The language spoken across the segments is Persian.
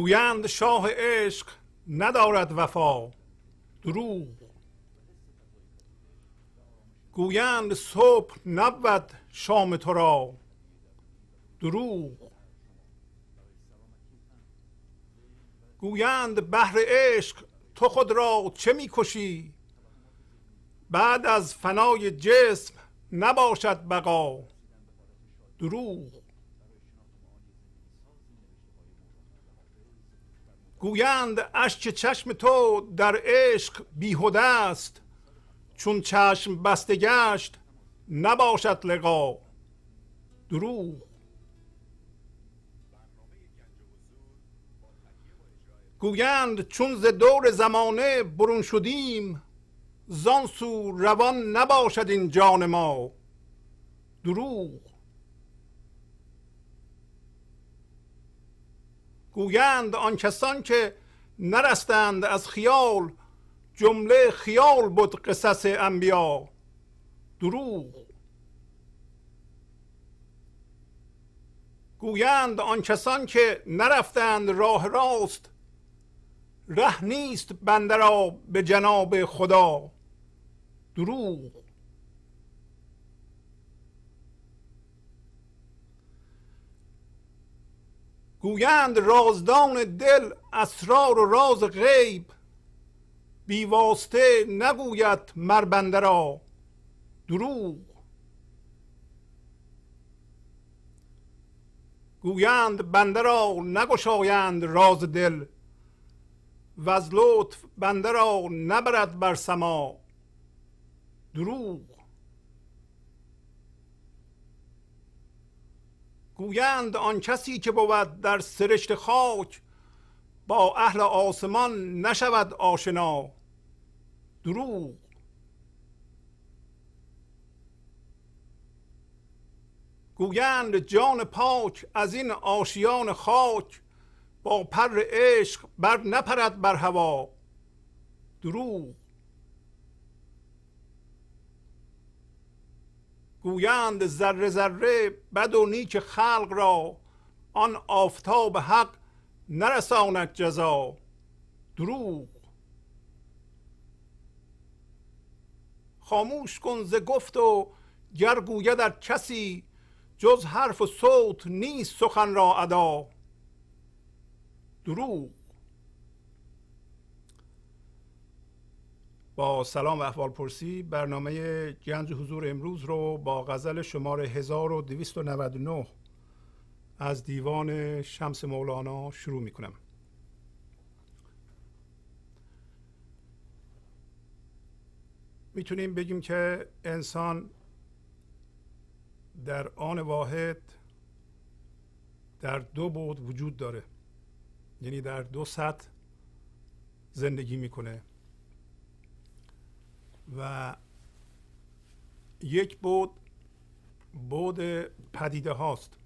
گویند شاه عشق ندارد وفا. دروغ. گویند صبح نبود شام تو را. دروغ. گویند بهر عشق تو خود را چه می‌کشی بعد از فنای جسم نباشد بقا. دروغ. گویند اشک چشم تو در عشق بیهوده است. چون چشم بسته گشت نباشد لقا. دروغ. گویند چون ز دور زمانه برون شدیم زان سو روان نباشد این جان ما. دروغ. گویند آن کسان که نرستند از خیال جمله خیال بود قصص انبیا. دروغ. گویند آن کسان که نرفتند راه راست ره نیست بنده را به جناب خدا. دروغ. گویند رازدان دل اسرار و راز غیب. بی واسطه نگوید مر بنده را. دروغ. گویند بنده را نگشایند راز دل. و از لطف بنده را نبرد بر سما. دروغ. گویند آن کسی که بود در سرشت خاک با اهل آسمان نشود آشنا. دروغ. گویند جان پاک از این آشیان خاک با پر عشق بر نپرد بر هوا. دروغ. گویند ذره ذره بد و نیک خلق را آن آفتاب حق نرساند جزا. دروغ. خاموش کن ز گفت و گر گوید کسی جز حرف و صوت نیست سخن را ادا. دروغ. با سلام و احوال پرسی برنامه گنج حضور امروز رو با غزل شماره 1299 از دیوان شمس مولانا شروع می کنم می‌تونیم بگیم که انسان در آن واحد در دو بود وجود داره یعنی در دو سطح زندگی می‌کنه. و یک بود بود پدیده هاست.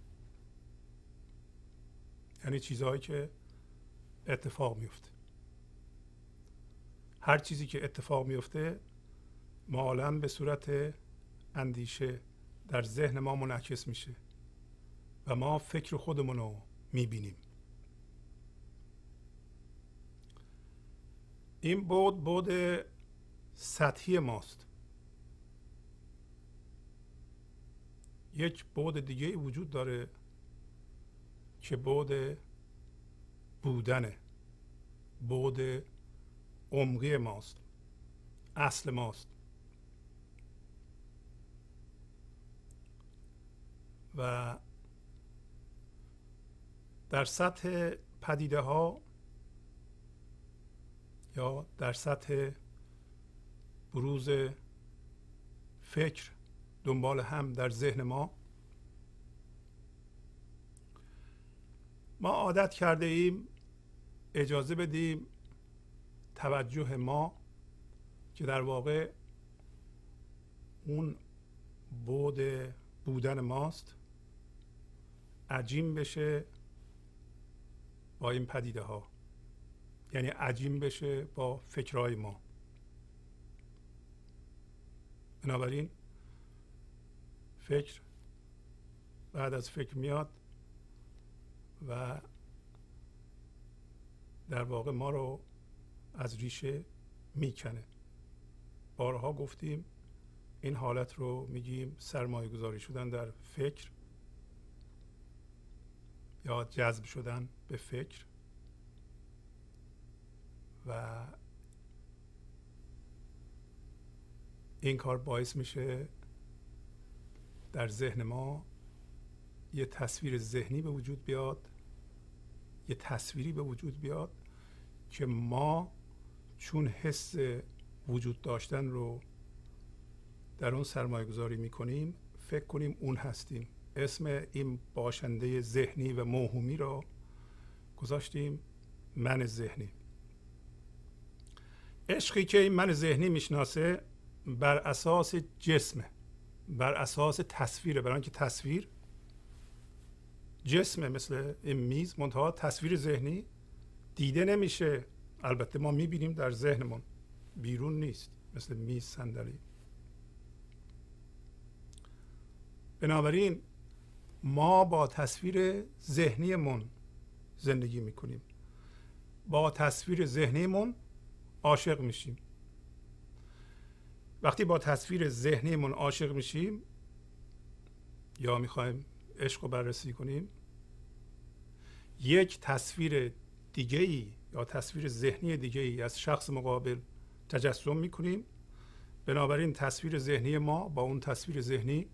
یعنی چیزهایی که اتفاق میفته. هر چیزی که اتفاق میفته معالا به صورت اندیشه در ذهن ما منعکس میشه و ما فکر خودمون رو می‌بینیم. این بود بود سطحی ماست. یک بود دیگه وجود داره که بود بودنه. بود عمقی ماست. اصل ماست. و در سطح پدیده ها یا در سطح بروز فکر دنبال هم در ذهن ما. ما عادت کرده ایم اجازه بدیم توجه ما که در واقع اون بود بودن ماست عجیم بشه با این پدیده ها یعنی عجیم بشه با فکرهای ما. بنابراین فکر بعد از فکر میاد و در واقع ما رو از ریشه می‌کنه. بارها گفتیم این حالت رو میگیم سرمایه گذاری شدن در فکر یا جذب شدن به فکر و این کار باعث میشه در ذهن ما یه تصویر ذهنی به وجود بیاد یه تصویری به وجود بیاد که ما چون حس وجود داشتن رو در اون سرمایه گذاری می‌کنیم فکر کنیم اون هستیم. اسم این باشنده ذهنی و موهومی را گذاشتیم من ذهنی. عشقی که این من ذهنی می‌شناسه بر اساس جسمه بر اساس تصویره برای اینکه تصویر جسمه مثل این میز منتها تصویر ذهنی دیده نمیشه. البته ما می‌بینیم در ذهنمون بیرون نیست مثل میز صندلی. بنابراین ما با تصویر ذهنیمون زندگی می‌کنیم. با تصویر ذهنیمون عاشق میشیم. وقتی با تصویر ذهنیمون عاشق میشیم یا می‌خوایم عشق رو بررسی کنیم یک تصویر دیگه ای یا تصویر ذهنی دیگه ای از شخص مقابل تجسم می‌کنیم. بنابراین تصویر ذهنی ما با اون تصویر ذهنی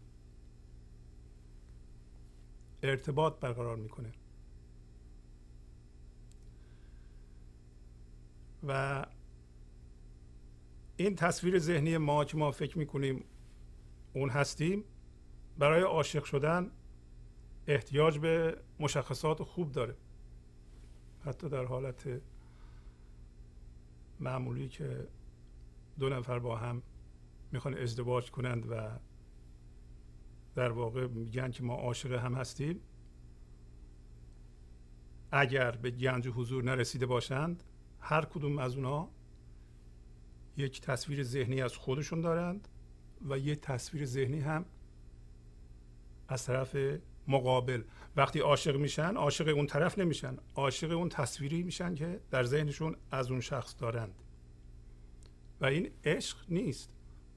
ارتباط برقرار می‌کنه. و این تصویر ذهنی ما که ما فکر می‌کنیم اون هستیم برای عاشق شدن احتیاج به مشخصات خوب داره. حتی در حالت معمولی که دو نفر با هم می‌خوان ازدواج کنند و در واقع میگن که ما عاشق هم هستیم اگر به گنج حضور نرسیده باشند هر کدوم از اونا یک تصویر ذهنی از خودشون دارند و یک تصویر ذهنی هم از طرف مقابل. وقتی عاشق میشن عاشق اون طرف نمیشن. عاشق اون تصویری میشن که در ذهنشون از اون شخص دارند. و این عشق نیست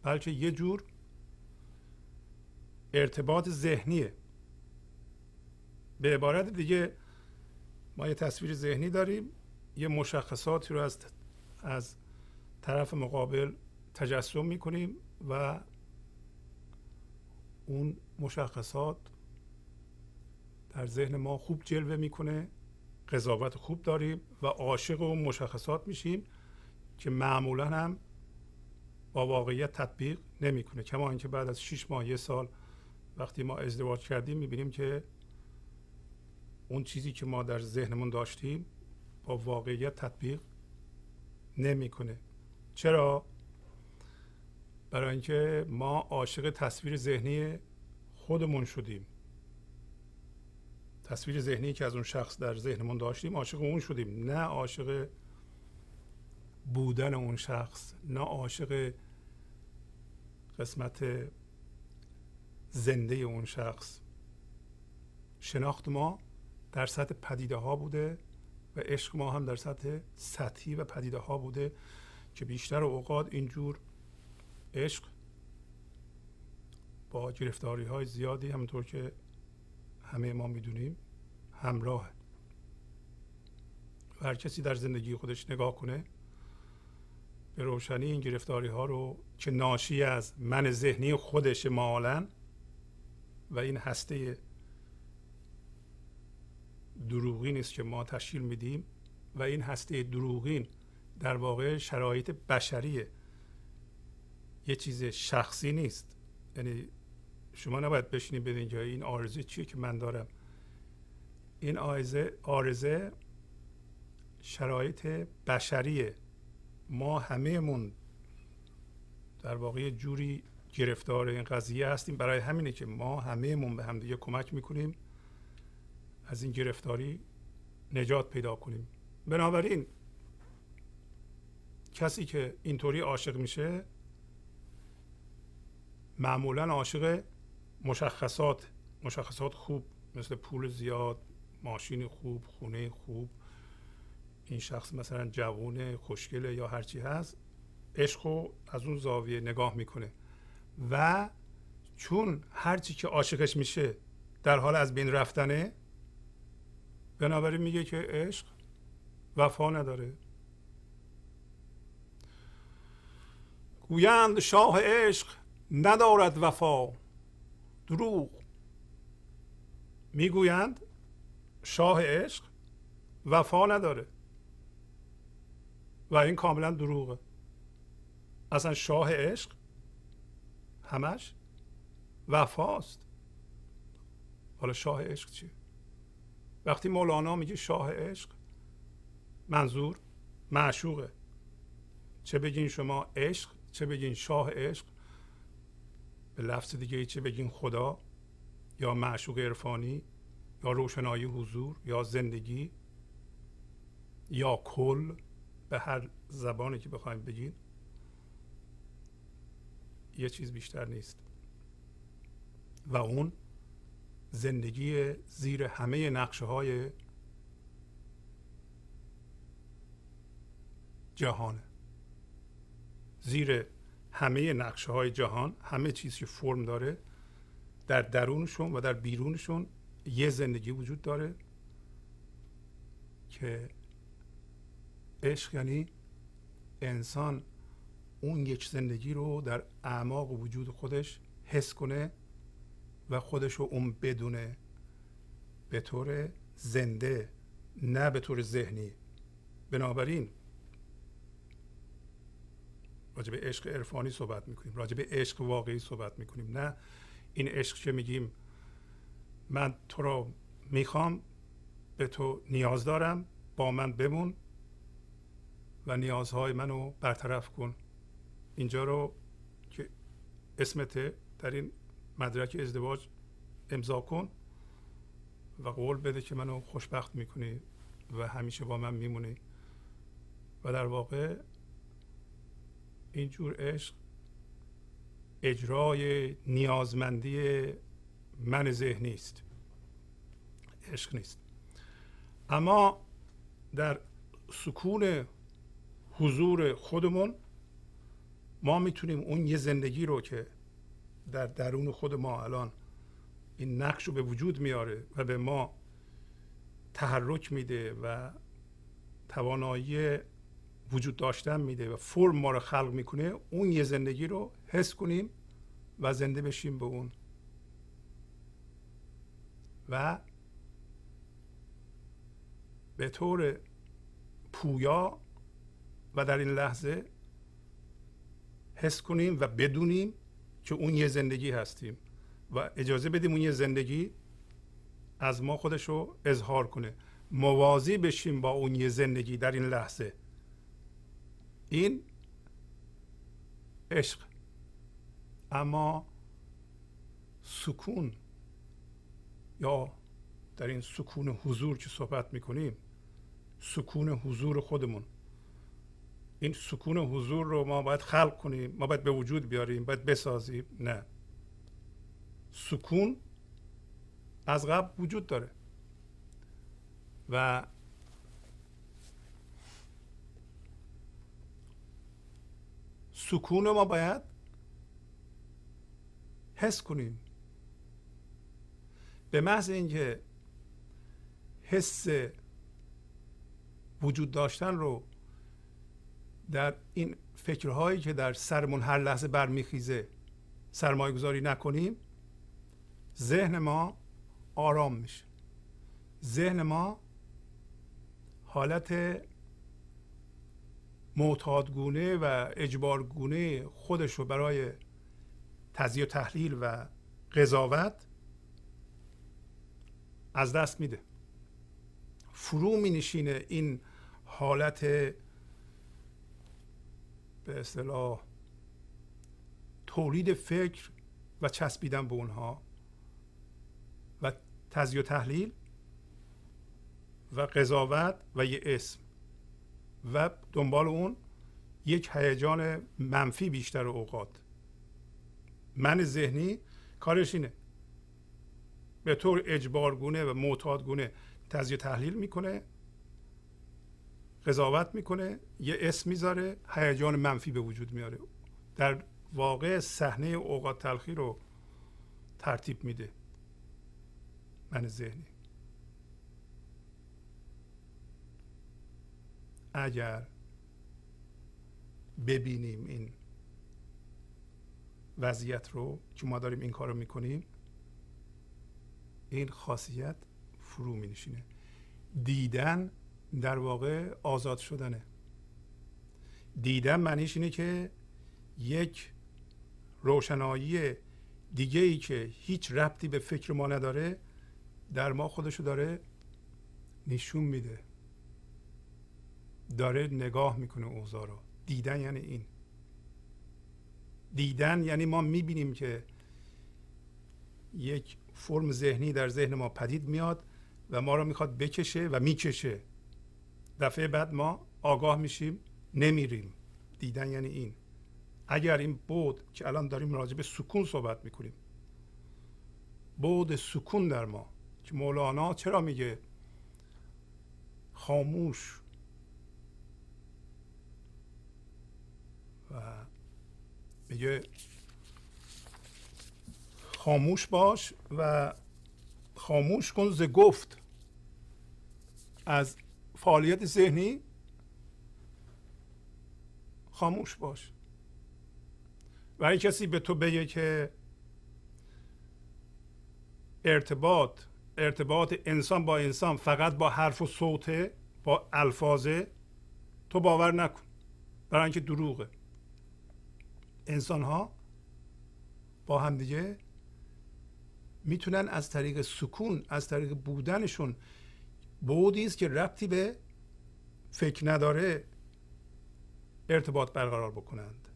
بلکه یه جور ارتباط ذهنیه. به عبارت دیگه ما یه تصویر ذهنی داریم یه مشخصاتی رو از از طرف مقابل تجسم می‌کنیم و اون مشخصات در ذهن ما خوب جلوه می‌کنه قضاوت خوب داریم و عاشق اون مشخصات میشیم که معمولا هم با واقعیت تطبیق نمی‌کنه. کما اینکه بعد از 6 ماه یه سال وقتی ما ازدواج کردیم می‌بینیم که اون چیزی که ما در ذهنمون داشتیم با واقعیت تطبیق نمی‌کنه. چرا؟ برای اینکه ما عاشق تصویر ذهنی خودمون شدیم. تصویر ذهنی که از اون شخص در ذهنمون داشتیم عاشق اون شدیم. نه عاشق بودن اون شخص نه عاشق قسمت زنده اون شخص. شناخت ما در سطح پدیده ها بوده و عشق ما هم در سطح سطحی و پدیده ها بوده. که بیشتر اوقات اینجور عشق با گرفتاری های زیادی همونطور که همه ما می‌دونیم همراه. و هر کسی در زندگی خودش نگاه کنه به روشنی این گرفتاری ها رو که ناشی از من ذهنی خودش مالا و این هسته دروغین است که ما تشکیل میدیم و این هسته دروغین در واقع شرایط بشریه یه چیز شخصی نیست. یعنی شما نباید بشینید بدین که این آرزه چیه که من دارم. این آرزه آرزه شرایط بشریه ما همهمون در واقع جوری گرفتار این قضیه هستیم. برای همینه که ما همهمون به همدیگه کمک می‌کنیم. از این گرفتاری نجات پیدا کنیم. بنابراین کسی که اینطوری عاشق میشه معمولا عاشق مشخصات مشخصات خوب مثل پول زیاد ماشین خوب خونه خوب این شخص مثلا جوونه خوشگله یا هرچی هست عشق رو از اون زاویه نگاه می‌کنه. و چون هرچی که عاشقش میشه در حال از بین رفتنه بنابراین میگه که عشق وفا نداره. گویند شاه عشق ندارد وفا. دروغ. می‌گویند شاه عشق وفا نداره. و این کاملا دروغه. اصلا شاه عشق همش وفاست. حالا شاه عشق چیه؟ وقتی مولانا میگه شاه عشق منظور معشوقه. چه بگین شما عشق چه بگین شاه عشق؟ به لفظ دیگه چه بگین خدا؟ یا معشوق عرفانی؟ یا روشنایی حضور؟ یا زندگی؟ یا کل؟ به هر زبانی که بخوایم بگین. یه چیز بیشتر نیست. و اون زندگی زیر همه نقشه های جهانه. زیر همه نقشه های جهان همه چیزی که فرم داره در درونشون و در بیرونشون یه زندگی وجود داره که عشق یعنی انسان اون یک زندگی رو در اعماق وجود خودش حس کنه و خودش رو اون بدونه به طور زنده نه به طور ذهنی. بنابراین راجع به عشق عرفانی صحبت می‌کنیم. راجع به عشق واقعی صحبت می‌کنیم. نه این عشق که میگیم؟ من تو رو می‌خوام به تو نیاز دارم با من بمون و نیازهای منو برطرف کن. اینجا رو که اسمت در این مدرک ازدواج امضا کن و قول بده که منو خوشبخت می‌کنی و همیشه با من میمونی. و در واقع اینجور عشق اجرای نیازمندی من ذهنی است عشق نیست. اما در سکون حضور خودمون ما می‌تونیم اون یه زندگی رو که در درون خود ما الان این نقش رو به وجود میاره و به ما تحرک میده و توانایی وجود داشتن میده و فرم ما رو خلق می‌کنه اون یه زندگی رو حس کنیم و زنده بشیم به اون. و به طور پویا و در این لحظه حس کنیم و بدونیم که اون یه زندگی هستیم و اجازه بدیم اون یه زندگی از ما خودش رو اظهار کنه. موازی بشیم با اون یه زندگی در این لحظه. این عشق. اما سکون یا در این سکون حضور که صحبت می‌کنیم سکون حضور خودمون. این سکون حضور رو ما باید خلق کنیم ما باید به وجود بیاریم باید بسازیم. نه. سکون از قبل وجود داره. و سکون ما باید حس کنیم. به محض اینکه حس وجود داشتن رو در این فکرهایی که در سرمون هر لحظه برمیخیزه سرمایه گذاری نکنیم ذهن ما آرام میشه. ذهن ما حالت معتادگونه و اجبارگونه خودش رو برای تزیه و تحلیل و قضاوت از دست میده. فرو می نشینه این حالت به اصطلاح تولید فکر و چسبیدن به اونها و تزیه و تحلیل و قضاوت و یه اسم. و دنبال اون یک هیجان منفی بیشتر اوقات. من ذهنی کارش اینه. به طور اجبارگونه و معتادگونه تزیه تحلیل می‌کنه قضاوت می‌کنه یه اسم می‌ذاره هیجان منفی به وجود میاره. در واقع صحنه اوقات تلخی رو ترتیب میده. من ذهنی. اگر ببینیم این وضعیت رو که ما داریم این کار رو می‌کنیم این خاصیت فرو می نشینه دیدن در واقع آزاد شدنه. دیدن معنیش اینه که یک روشنایی دیگه ای که هیچ ربطی به فکر ما نداره در ما خودشو داره نشون میده. داره نگاه می‌کنه اوضاع رو. دیدن یعنی این. دیدن یعنی ما می‌بینیم که یک فرم ذهنی در ذهن ما پدید میاد و ما رو می‌خواد بکشه و می‌کشه. دفعه بعد ما آگاه میشیم نمیریم. دیدن یعنی این. اگر این بود که الان داریم راجع به سکون صحبت می‌کنیم. بود سکون در ما که مولانا چرا میگه؟ خاموش و میگه خاموش باش و خاموش کن ز گفت. از فعالیت ذهنی خاموش باش. و کسی به تو بگه که ارتباط ارتباط انسان با انسان فقط با حرف و صوته با الفاظه تو باور نکن. برای اینکه دروغه. انسان ها با همدیگه می‌تونن از طریق سکون از طریق بودنشون بودی است که ربطی به فکر نداره ارتباط برقرار بکنند.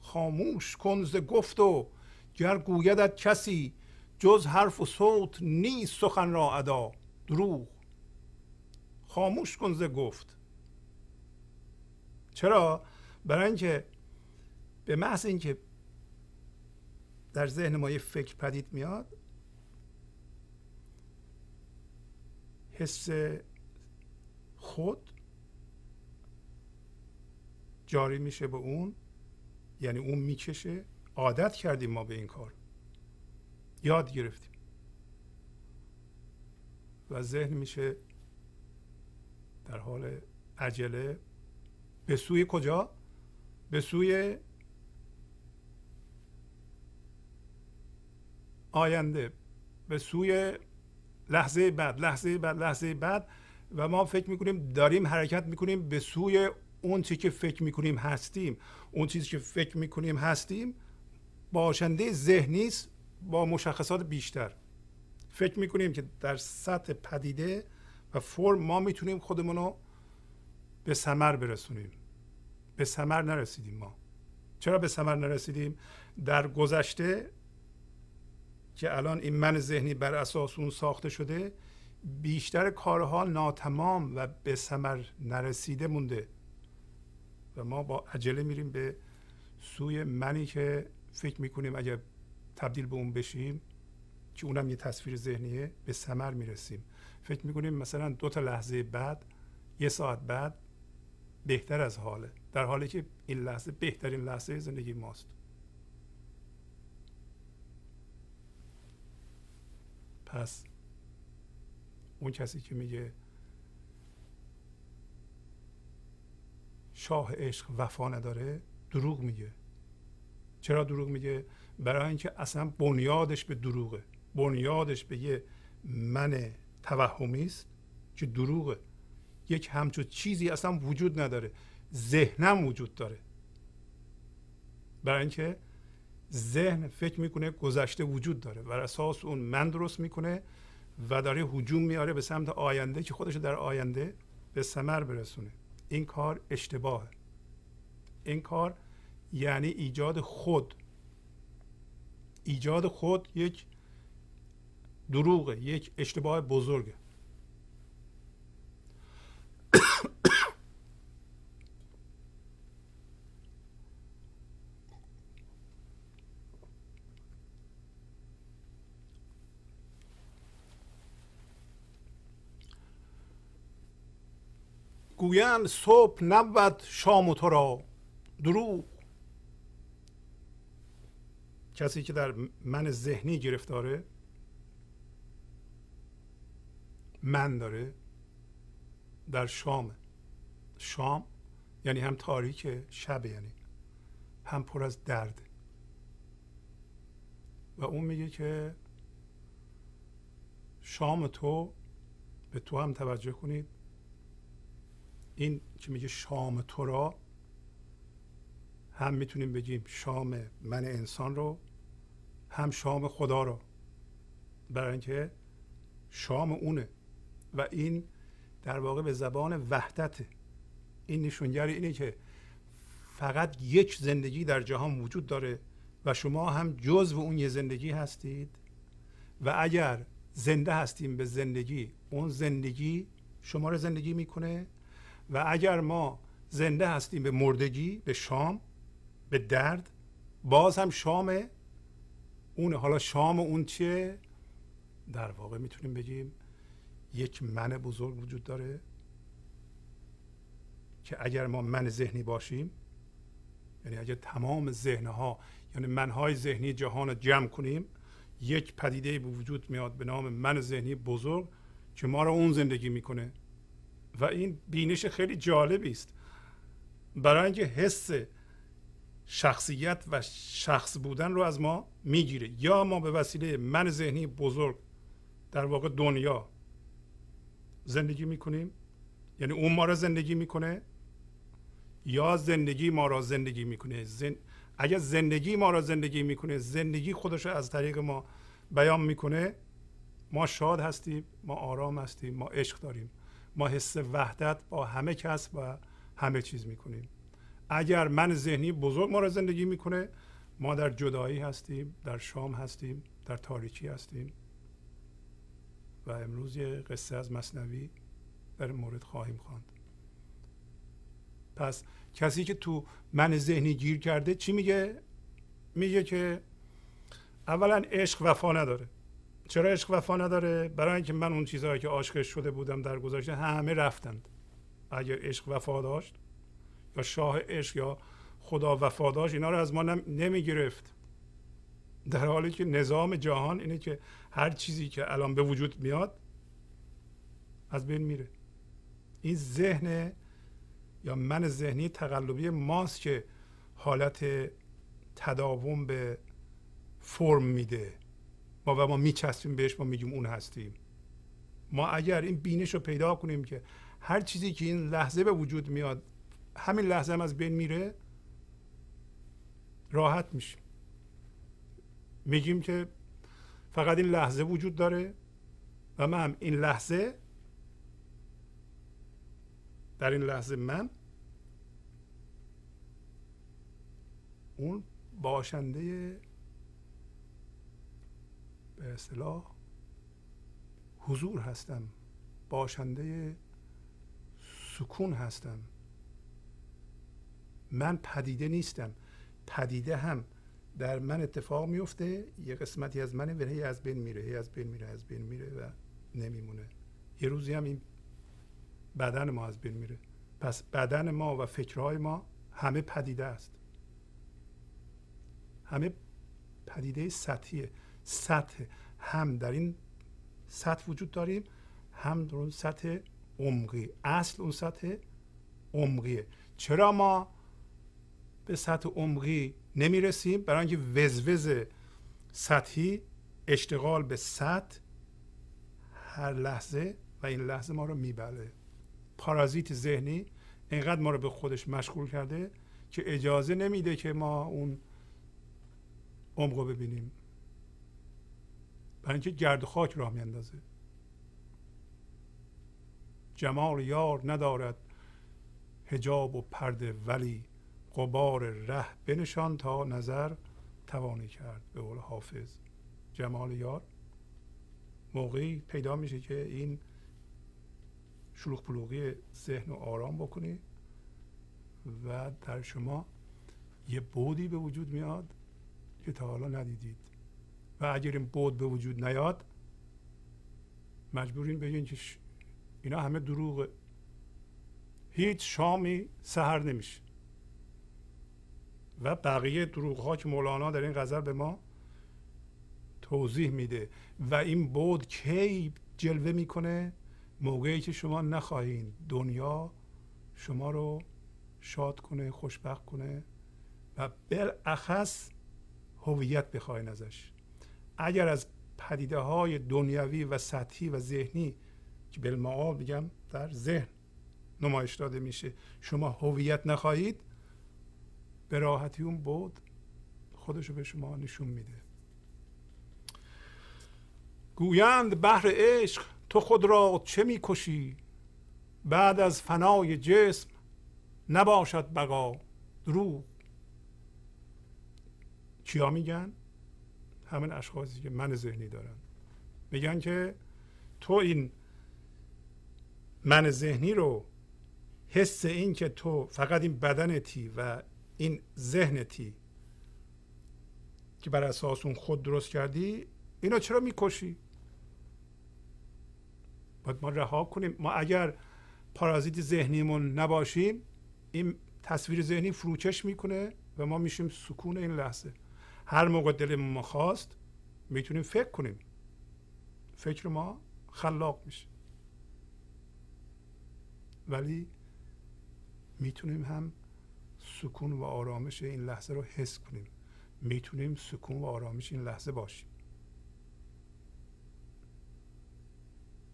خاموش کنز گفت و گر گویدت کسی جز حرف و صوت نیست سخن را ادا. دروغ. خاموش کنز گفت. چرا؟ برای اینکه به محض اینکه در ذهن ما یه فکر پدید میاد حس خود جاری میشه به اون یعنی اون می‌کشه. عادت کردیم ما به این کار. یاد گرفتیم. و ذهن میشه در حال عجله. به سوی کجا؟ به سوی آینده. به سوی لحظه بعد لحظه بعد لحظه بعد و ما فکر می‌کنیم داریم حرکت می‌کنیم به سوی اون چیزی که فکر می‌کنیم هستیم. اون چیزی که فکر می‌کنیم هستیم باشنده ذهنی است با مشخصات بیشتر. فکر می‌کنیم که در سطح پدیده و فرم ما می‌تونیم خودمون رو به سمر برسونیم. به سمر نرسیدیم ما. چرا به سمر نرسیدیم؟ در گذشته که الان این من ذهنی بر اساس اون ساخته شده بیشتر کارها ناتمام و به ثمر نرسیده مونده. و ما با عجله میریم به سوی منی که فکر می‌کنیم اگر تبدیل به اون بشیم که اونم یه تصویر ذهنیه به ثمر می‌رسیم. فکر می‌کنیم مثلا دو تا لحظه بعد یه ساعت بعد بهتر از حاله. در حالی که این لحظه بهترین لحظه زندگی ماست. پس اون کسی که میگه شاه عشق وفا نداره دروغ میگه. چرا دروغ میگه؟ برای اینکه اصلا بنیادش به دروغه. بنیادش به یه من توهمی است که دروغه. یک همچو چیزی اصلا وجود نداره. ذهنم وجود داره. برای اینکه ذهن فکر می‌کنه گذشته وجود داره بر اساس اون من درست می‌کنه و داره حجوم میاره به سمت آینده که خودش در آینده به ثمر برسونه. این کار اشتباهه. این کار یعنی ایجاد خود. ایجاد خود یک دروغه یک اشتباه بزرگه. گویند صبح نبود شام تو را. دروغ. کسی که در من ذهنی گرفتاره من داره در شام. شام یعنی هم تاریک شب یعنی هم پر از درد. و اون میگه که شام تو به تو هم توجه کنید. این که میگه شام تو را هم می‌تونیم بگیم شام من انسان رو هم شام خدا رو برای اینکه شام اونه. و این در واقع به زبان وحدته این نشونگر اینه که فقط یک زندگی در جهان وجود داره و شما هم جزو اون یه زندگی هستید. و اگر زنده هستیم به زندگی اون زندگی شما رو زندگی می‌کنه و اگر ما زنده هستیم به مردگی به شام به درد باز هم شام اون حالا شام اون چیه؟ در واقع می‌تونیم بگیم یک من بزرگ وجود داره که اگر ما من ذهنی باشیم یعنی اگر تمام ذهنها یعنی منهای ذهنی جهان رو جمع کنیم یک پدیده به وجود میاد به نام من ذهنی بزرگ که ما رو اون زندگی می‌کنه. و این بینش خیلی جالبی است. برای اینکه حس شخصیت و شخص بودن رو از ما می‌گیره. یا ما به وسیله من ذهنی بزرگ در واقع دنیا زندگی می‌کنیم یعنی اون ما را زندگی می‌کنه یا زندگی ما را زندگی می‌کنه. زن... اگر زندگی ما را زندگی می‌کنه زندگی خودش از طریق ما بیان می‌کنه ما شاد هستیم ما آرام هستیم ما عشق داریم. ما حس وحدت با همه کس و همه چیز می‌کنیم. اگر من ذهنی بزرگ ما را زندگی می‌کنه ما در جدایی هستیم در شام هستیم در تاریکی هستیم. و امروز یه قصه از مصنوی در مورد خواهیم خواند. پس کسی که تو من ذهنی گیر کرده چی میگه؟ میگه که اولا عشق وفا نداره. چرا عشق وفا نداره؟ برای اینکه من اون چیزهایی که عاشقش شده بودم در گذشته همه رفتند. اگر عشق وفا داشت یا شاه عشق یا خدا وفا داشت اینا رو از ما نمی گرفت در حالی که نظام جهان اینه که هر چیزی که الان به وجود میاد از بین میره. این ذهن یا من ذهنی تقلبی ماست که حالت تداوم به فرم میده. ما و ما میچسبیم بهش ما میگیم اون هستیم. ما اگر این بینش رو پیدا کنیم که هر چیزی که این لحظه به وجود میاد همین لحظه هم از بین میره راحت میشیم. میگیم که فقط این لحظه وجود داره و من این لحظه در این لحظه من اون باشنده به اصطلاح حضور هستم باشنده سکون هستم. من پدیده نیستم پدیده هم در من اتفاق میفته یه قسمتی از من و از بین میره هی از بین میره از بین میره و نمیمونه. یه روزی هم این بدن ما از بین میره. پس بدن ما و فکرهای ما همه پدیده است. همه پدیده سطحیه. سطح هم در این سطح وجود داریم هم در اون سطح عمقی. اصل اون سطح عمقیه. چرا ما به سطح عمقی نمی‌رسیم؟ برای اینکه وزوز سطحی اشتغال به سطح هر لحظه و این لحظه ما رو میبله. پارازیت ذهنی اینقدر ما رو به خودش مشغول کرده که اجازه نمیده که ما اون عمق رو ببینیم. برای اینکه گرد خاک راه میاندازه. جمال یار ندارد هجاب و پرده ولی قبار ره بنشان تا نظر توانی کرد به قول حافظ. جمال یار موقعی پیدا میشه که این شلوغ پلوغی ذهن رو آرام بکنی و در شما یه بودی به وجود میاد که تا حالا ندیدید. و اگر این بود به وجود نیاد مجبورین بگین که اینا همه دروغ. هیچ شامی سهر نمیشه. و بقیه دروغ ها که مولانا در این غزل به ما توضیح میده. و این بود کی جلوه می‌کنه؟ موقعی که شما نخواهید دنیا شما رو شاد کنه خوشبخت کنه و بالاخص هویت بخواین ازش. اگر از پدیده های دنیوی و سطحی و ذهنی که بالمعال میگم در ذهن نمایش داده میشه. شما هویت نخواهید به راحتی اون بود خودشو به شما نشون میده. گویند بحر عشق تو خود را چه می‌کشی؟ بعد از فنای جسم نباشد بقا دروغ. کیا میگن؟ همین اشخاصی که من ذهنی دارن میگن که تو این من ذهنی رو حس این که تو فقط این بدنتی و این ذهنتی که بر اساس اون خود درست کردی اینو چرا می‌کشی؟ باید ما رها کنیم. ما اگر پارازیت ذهنیمون نباشیم این تصویر ذهنی فروکش می‌کنه و ما میشیم سکون این لحظه. هر موقع دل ما خواست می‌تونیم فکر کنیم. فکر ما خلاق میشه. ولی می‌تونیم هم سکون و آرامش این لحظه رو حس کنیم. می‌تونیم سکون و آرامش این لحظه باشیم.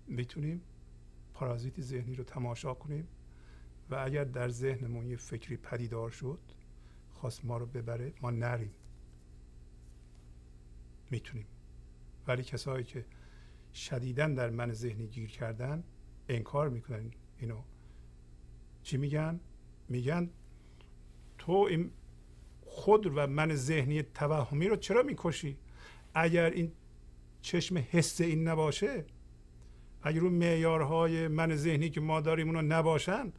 می‌تونیم پارازیت ذهنی رو تماشا کنیم و اگر در ذهنمون یه فکری پدیدار شد خواست ما رو ببره ما نریم. می‌تونیم. ولی کسایی که شدیدن در من ذهنی گیر کردن انکار می‌کنن اینو. چی میگن؟ میگن تو این خود و من ذهنی توهمی رو چرا می‌کشی؟ اگر این چشم حس این نباشه اگر اون معیارهای من ذهنی که ما داریم اونا نباشن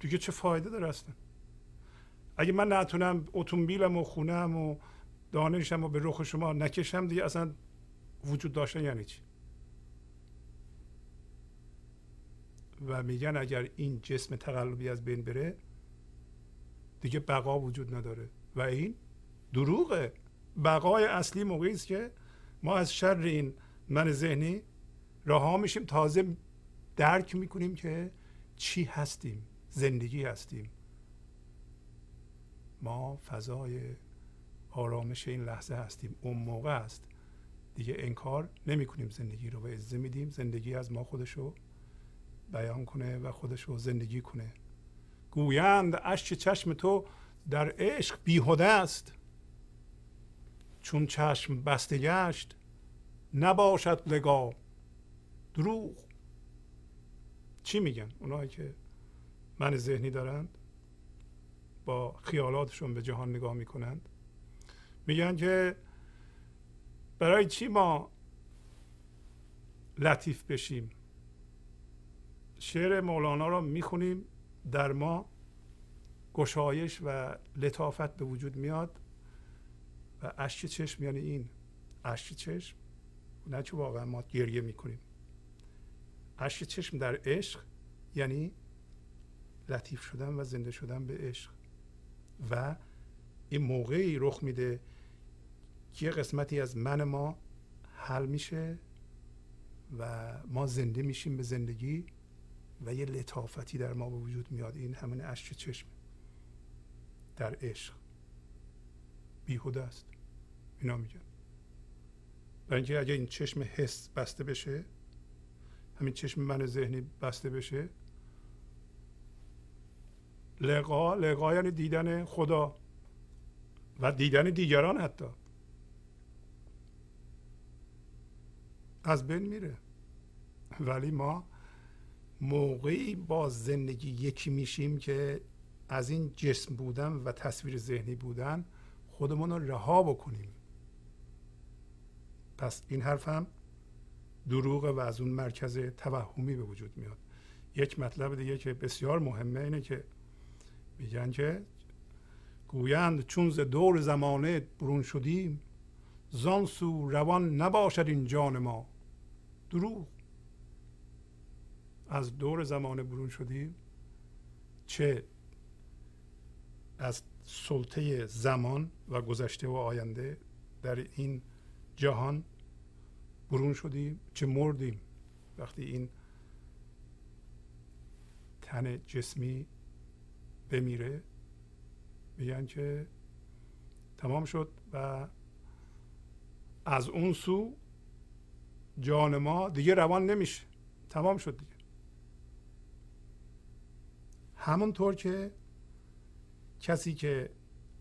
دیگه چه فایده داره اصلا؟ اگه من نتونم اتومبیلم و خونم و دانشم و به رخ شما نکشم دیگه اصلا وجود داشتن یعنی چی؟ و میگن اگر این جسم تقلبی از بین بره دیگه بقا وجود نداره. و این دروغه. بقای اصلی موقعی است که ما از شر این من ذهنی رها میشیم تازه درک می‌کنیم که چی هستیم. زندگی هستیم. ما فضای آرامش این لحظه هستیم. اون موقع است. دیگه انکار نمی کنیم زندگی رو و اجازه میدیم. زندگی از ما خودشو بیان کنه و خودشو زندگی کنه. گویند اشک چشم تو در عشق بیهوده است. چون چشم بسته گشت نباشد لگا دروغ. چی میگن اونایی که من ذهنی دارند؟ با خیالاتشون به جهان نگاه می‌کنند. میگن که برای چی ما لطیف بشیم؟ شعر مولانا را می‌خونیم در ما گشایش و لطافت به وجود میاد و اشک چشم یعنی این اشک چشم نه چه واقعا ما گریه می‌کنیم. اشک چشم در عشق یعنی لطیف شدن و زنده شدن به عشق. و این موقعی رخ میده یه قسمتی از من ما حل میشه و ما زنده میشیم به زندگی و یه لطافتی در ما به وجود میاد. این همین اشک چشم در عشق. بیهوده است. اینا میگن. برای اینکه اگه این چشم حس بسته بشه همین چشم من ذهنی بسته بشه لقا لقا یعنی دیدن خدا و دیدن دیگران حتی. از بین میره. ولی ما موقعی با زندگی یکی میشیم که از این جسم بودن و تصویر ذهنی بودن خودمون رو رها بکنیم. پس این حرف هم دروغ و از اون مرکز توهمی به وجود میاد. یک مطلب دیگه که بسیار مهمه اینه که میگن که گویند چون ز دور زمانه برون شدیم زان سو روان نباشد این جان ما. دروغ. از دور زمانه برون شدیم. چه از سلطه زمان و گذشته و آینده در این جهان برون شدیم چه مردیم. وقتی این تن جسمی بمیره میگن که تمام شد و از اون سو جان ما دیگه روان نمیشه. تمام شد دیگه. همونطور که کسی که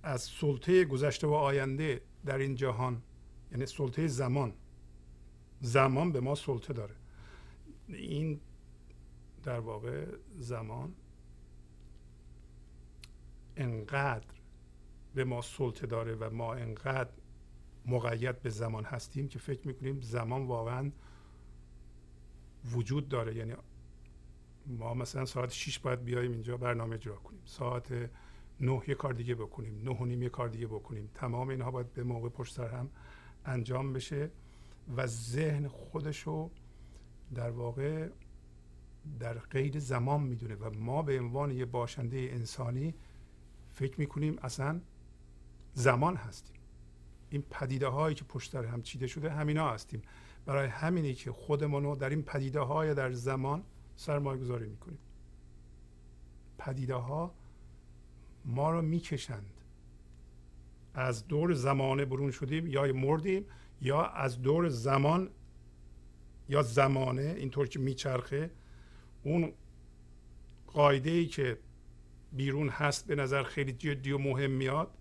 از سلطه گذشته و آینده در این جهان یعنی سلطه زمان زمان به ما سلطه داره. این در واقع زمان انقدر به ما سلطه داره و ما انقدر مقید به زمان هستیم که فکر می‌کنیم زمان واقعا وجود داره. یعنی ما مثلا ساعت 6 باید بیایم اینجا برنامه اجرا کنیم. ساعت نه یه کار دیگه بکنیم. نه و نیم یه کار دیگه بکنیم. تمام اینها باید به موقع پشت سر هم انجام بشه و ذهن خودشو در واقع در قید زمان می‌دونه و ما به عنوان یه باشنده انسانی فکر می‌کنیم اصلا زمان هستیم. این پدیده هایی که پشت سر هم چیده شده همینا هستیم. برای همینی که خودمون رو در این پدیده های در زمان سرمایه گذاری می‌کنیم. پدیده ها ما رو می‌کشند. از دور زمانه برون شدیم یا مردیم یا از دور زمان یا زمانه اینطور که میچرخه. اون قاعده ای که بیرون هست به نظر خیلی جدی و مهم میاد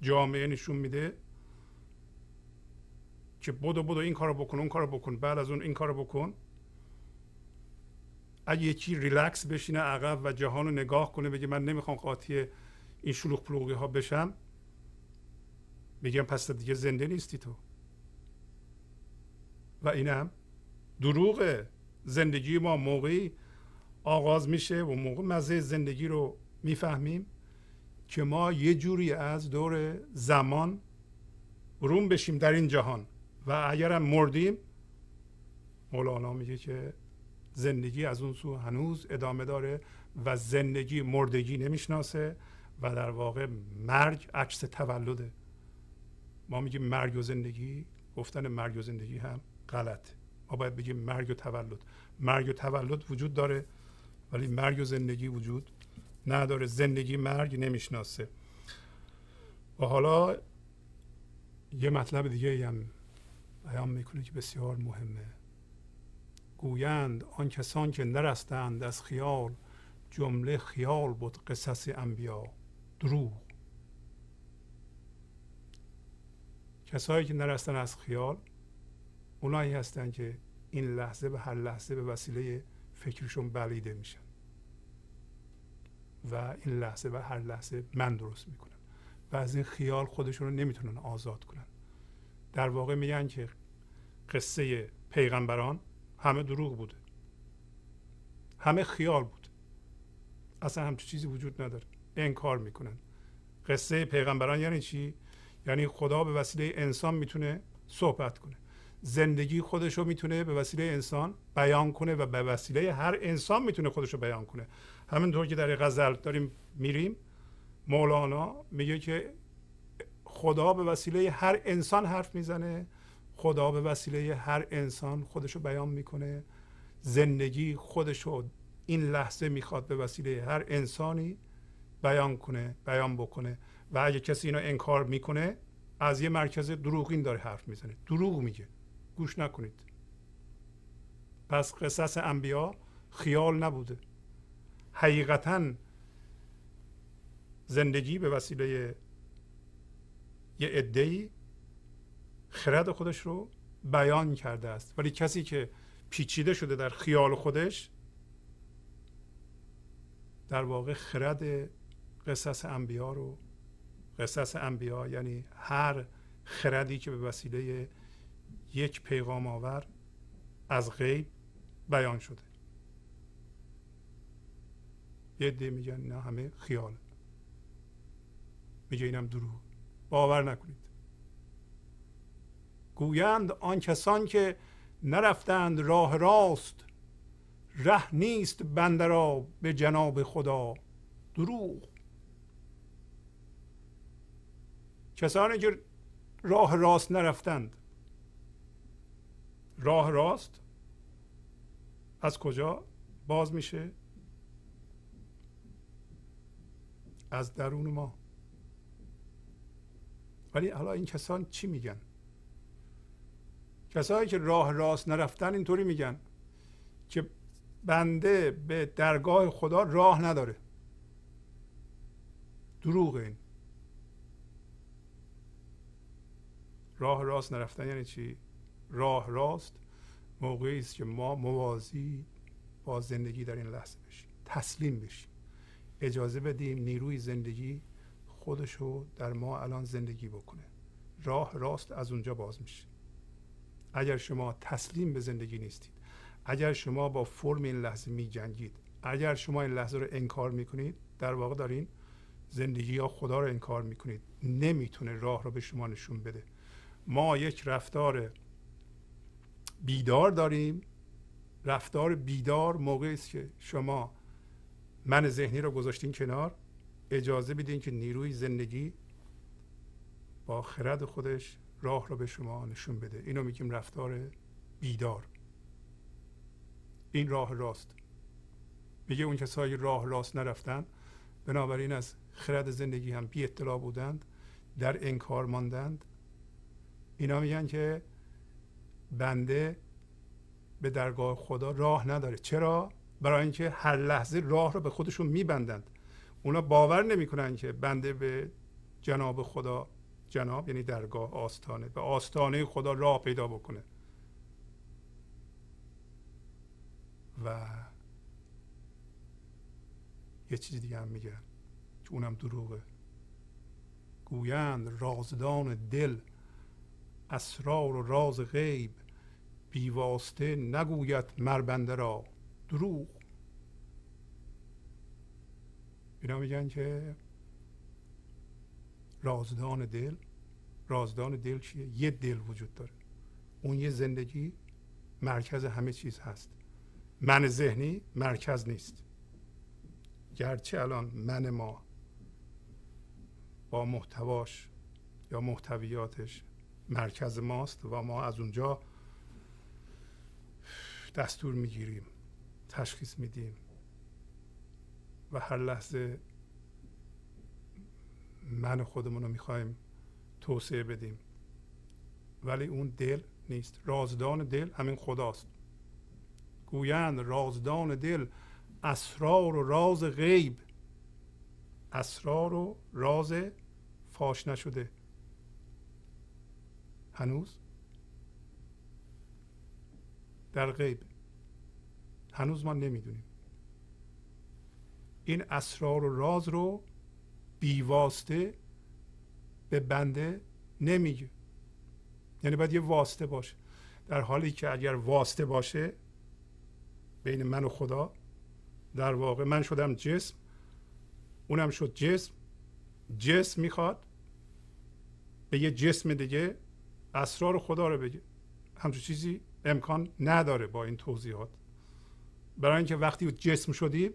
جامعه نشون میده. که بدو بدو این کارو بکن اون کارو بکن بعد از اون این کارو بکن. اگه یکی ریلکس بشینه عقب و جهان رو نگاه کنه بگه من نمی‌خوام قاطی این شلوغ پلوغی ها بشم میگم پس دیگه زنده نیستی تو. و اینم دروغ زندگی ما موقعی آغاز میشه و موقع مزه زندگی رو می‌فهمیم که ما یه جوری از دور زمان روم بشیم در این جهان. و اگرم مردیم مولانا میگه که زندگی از اون سو هنوز ادامه داره و زندگی مردگی نمی‌شناسه و در واقع مرگ عکس تولده. ما میگیم مرگ و زندگی گفتن مرگ و زندگی هم غلط. ما باید بگیم مرگ و تولد. مرگ و تولد وجود داره ولی مرگ و زندگی وجود نداره. زندگی مرگ نمی‌شناسه. و حالا یه مطلب دیگه هم بیان می‌کنه که بسیار مهمه. گویند آن کسان که نرستند از خیال جمله خیال بود قصص انبیا. دروغ. کسایی که نرستن از خیال اونایی هستند که این لحظه به هر لحظه به وسیله فکرشون بلیده میشن. و این لحظه و هر لحظه من درست می‌کنن. و از این خیال خودشون رو نمی‌تونن آزاد کنن. در واقع میگن که قصه پیغمبران همه دروغ بوده. همه خیال بود. اصلا همچون چیزی وجود نداره. انکار می‌کنن. قصه پیغمبران یعنی چی؟ یعنی خدا به وسیله انسان می‌تونه صحبت کنه. زندگی خودش رو می‌تونه به وسیله انسان بیان کنه و به وسیله هر انسان می‌تونه خودش رو بیان کنه. همینطور که در غزل داریم میریم مولانا میگه که خدا به وسیله هر انسان حرف می‌زنه. خدا به وسیله هر انسان خودش رو بیان می‌کنه. زندگی خودش رو این لحظه می‌خواد به وسیله هر انسانی بیان کنه بیان بکنه. و اگه کسی اینو انکار می‌کنه از یه مرکز دروغین داره حرف می‌زنه. دروغ میگه. گوش نکنید. پس قصص انبیا خیال نبوده. حقیقتا زندگی به وسیله یه عدهای خرد خودش رو بیان کرده است. ولی کسی که پیچیده شده در خیال خودش در واقع خرد قصص انبیا رو قصص انبیا یعنی هر خردی که به وسیله یک پیغام آور از غیب بیان شده. یه دی میگن نه همه خیال. میگه اینم دروغ. باور نکنید. گویند آن کسان که نرفتند راه راست ره نیست بنده را به جناب خدا دروغ. کسانی که راه راست نرفتند راه راست از کجا باز میشه؟ از درون ما. ولی حالا این کسان چی میگن؟ کسایی که راه راست نرفتن اینطوری میگن که بنده به درگاه خدا راه نداره. دروغ این. راه راست نرفتن یعنی چی؟ راه راست موقعی است که ما موازی با زندگی در این لحظه بشیم. تسلیم بشیم. اجازه بدیم نیروی زندگی خودشو در ما الان زندگی بکنه. راه راست از اونجا باز میشه. اگر شما تسلیم به زندگی نیستید اگر شما با فرم این لحظه می جنگید اگر شما این لحظه رو انکار می‌کنید در واقع دارین زندگی یا خدا رو انکار می‌کنید. نمی‌تونه راه رو به شما نشون بده. ما یک رفتار بیدار داریم. رفتار بیدار موقعی است که شما من ذهنی رو گذاشتین کنار. اجازه بدین که نیروی زندگی با خرد خودش راه رو به شما نشون بده. اینو میگیم رفتار بیدار. این راه راست. میگه اون کسایی راه راست نرفتن بنابراین از خرد زندگی هم بی اطلاع بودند در انکار ماندند. اینا میگن که بنده به درگاه خدا راه نداره. چرا؟ برای اینکه هر لحظه راه رو به خودشون میبندند. اونا باور نمی‌کنن که بنده به جناب خدا جناب یعنی درگاه آستانه به آستانه خدا راه پیدا بکنه. و یه چیز دیگه هم میگن که اونم دروغه. گویند رازدان دل اسرار و راز غیب بیواسته نگوید مربنده را. دروغ. اینا میگن که رازدان دل. رازدان دل چیه؟ یه دل وجود داره. اون یه زندگی مرکز همه چیز هست. من ذهنی مرکز نیست. گرچه الان من ما با محتواش یا محتویاتش مرکز ماست و ما از اونجا دستور می‌گیریم تشخیص میدیم. و هر لحظه من خودمون رو می‌خوایم توسعه بدیم. ولی اون دل نیست. رازدان دل همین خداست. گویند رازدان دل اسرار و راز غیب. اسرار و راز فاش نشده. هنوز؟ در غیب. هنوز ما نمی‌دونیم. این اسرار و راز رو بیواسته به بنده نمیگه. یعنی باید یه واسطه باشه. در حالی که اگر واسطه باشه بین من و خدا در واقع من شدم جسم اونم شد جسم. جسم می‌خواد به یه جسم دیگه اسرار خدا رو بگه. همچون چیزی امکان نداره با این توضیحات. برای اینکه وقتی جسم شدیم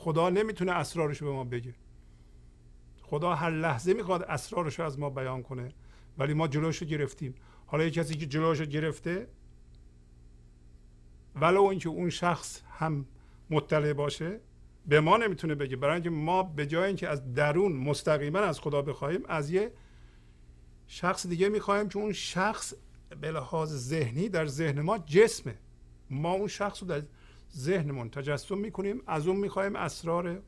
خدا نمی‌تونه اسرارش به ما بگه. خدا هر لحظه می‌خواد اسرارش رو از ما بیان کنه ولی ما جلوش رو گرفتیم. حالا یه کسی که جلوش رو گرفته ولو اینکه اون شخص هم مطلع باشه به ما نمی‌تونه بگه. برای اینکه ما به جای اینکه از درون مستقیما از خدا بخوایم از یه شخص دیگه می‌خوایم که اون شخص به لحاظ ذهنی در ذهن ما جسمه. ما اون شخص رو در ذهنمون تجسم می‌کنیم از اون می‌خوایم اسرار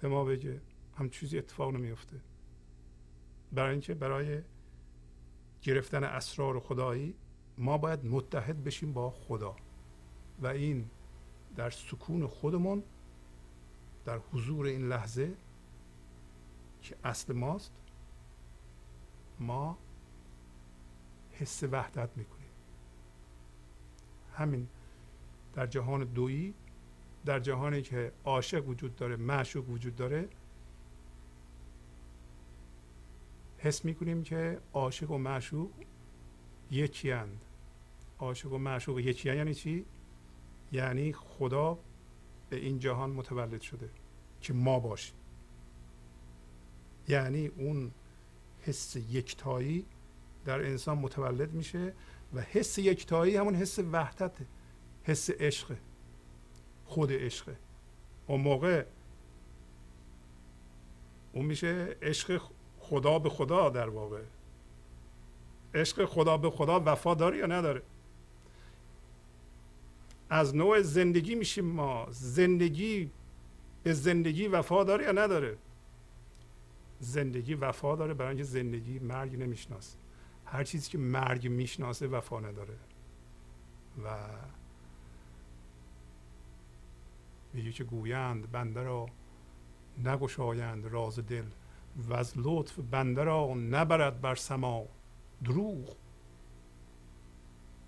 به ما بگه. هم چیزی اتفاق نمیفته برای اینکه برای گرفتن اسرار خدایی ما باید متحد بشیم با خدا. و این در سکون خودمون در حضور این لحظه که اصل ماست ما حس وحدت می‌کنیم. همین در جهان دویی در جهانی که عاشق وجود داره معشوق وجود داره حس می‌کنیم که عاشق و معشوق یکی اند. عاشق و معشوق یکی یعنی چی؟ یعنی خدا به این جهان متولد شده که ما باشیم. یعنی اون حس یکتایی در انسان متولد میشه و حس یکتایی همون حس وحدته. حس عشق خود عشقه اون موقع اون میشه عشق خدا به خدا در واقع. عشق خدا به خدا وفا داره یا نداره؟ از نوع زندگی میشیم ما. زندگی به زندگی وفا داره یا نداره؟ زندگی وفا داره برای اینکه زندگی مرگ نمی‌شناسه. هر چیزی که مرگ می‌شناسه وفا نداره. و میگه که گویند بنده را نگشایند راز دل و از لطف بنده را نبرد بر سما. دروغ.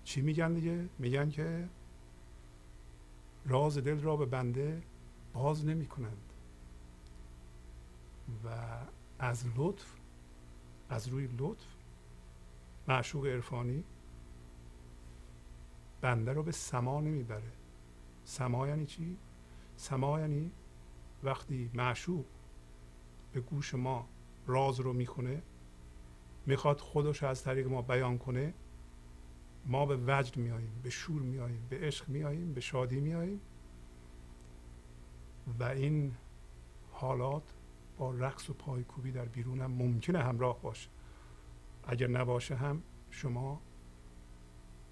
چی میگن دیگه؟ میگن که راز دل را به بنده باز نمی کنند و از لطف از روی لطف معشوق عرفانی بنده رو به سما نمی‌بره. سما یعنی چی؟ سما یعنی وقتی معشوق به گوش ما راز رو می‌خونه می‌خواد خودش از طریق ما بیان کنه ما به وجد میاییم به شور میاییم به عشق میاییم به شادی میاییم و این حالات با رقص و پایکوبی در بیرون هم ممکنه همراه باشه. اگر نباشه هم شما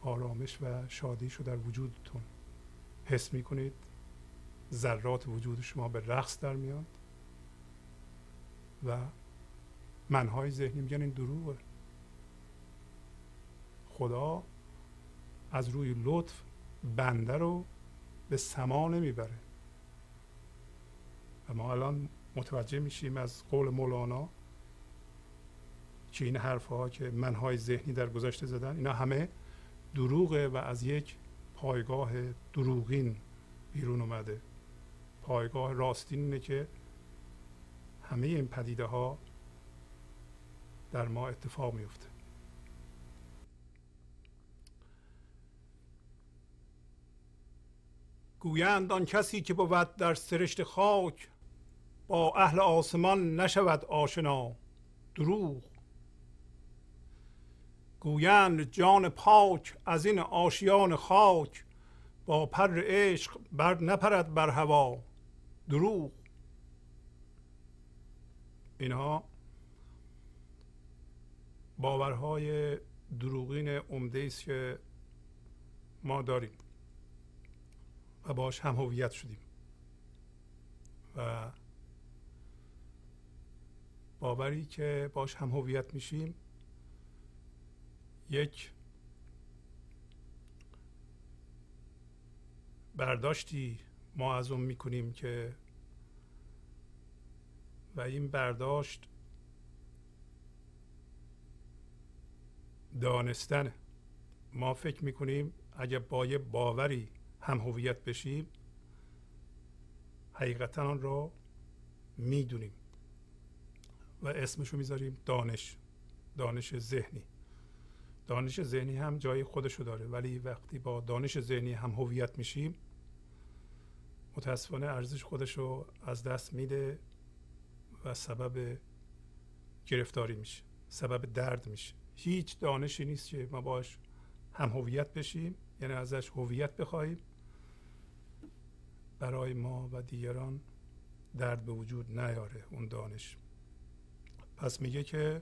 آرامش و شادیش رو در وجودتون حس می‌کنید. ذرات وجود شما به رقص در میاد و منهای ذهنی میگن این دروغه. خدا از روی لطف بنده رو به سما نمی‌بره. و ما الان متوجه میشیم از قول مولانا که این حرف ها که منهای ذهنی در گذشته زدن اینا همه دروغه و از یک پایگاه دروغین بیرون اومده. پایگاه راستین اینه که همه این پدیده ها در ما اتفاق میفته گویند آن کسی که بود در سرشت خاک با اهل آسمان نشود آشنا دروغ. گویند جان پاک از این آشیان خاک با پر عشق بر نپرد بر هوا. دروغ. اینها باورهای دروغین عمده است که ما داریم و باش هم هویت شدیم. و باوری که باش هم هویت میشیم یک برداشتی ما از اون می‌کنیم که و این برداشت دانستن ما فکر می‌کنیم اگر با یه باوری هم هویت بشیم حقیقتا آن را می‌دونیم و اسمشو می‌ذاریم دانش دانش ذهنی. دانش ذهنی هم جای خودشو داره ولی وقتی با دانش ذهنی هم هویت میشیم متاسفانه ارزش خودشو از دست میده و سبب گرفتاری میشه سبب درد میشه. هیچ دانشی نیست که ما باش هم هویت بشیم یعنی ازش هویت بخواهیم. برای ما و دیگران درد به وجود نیاره اون دانش. پس میگه که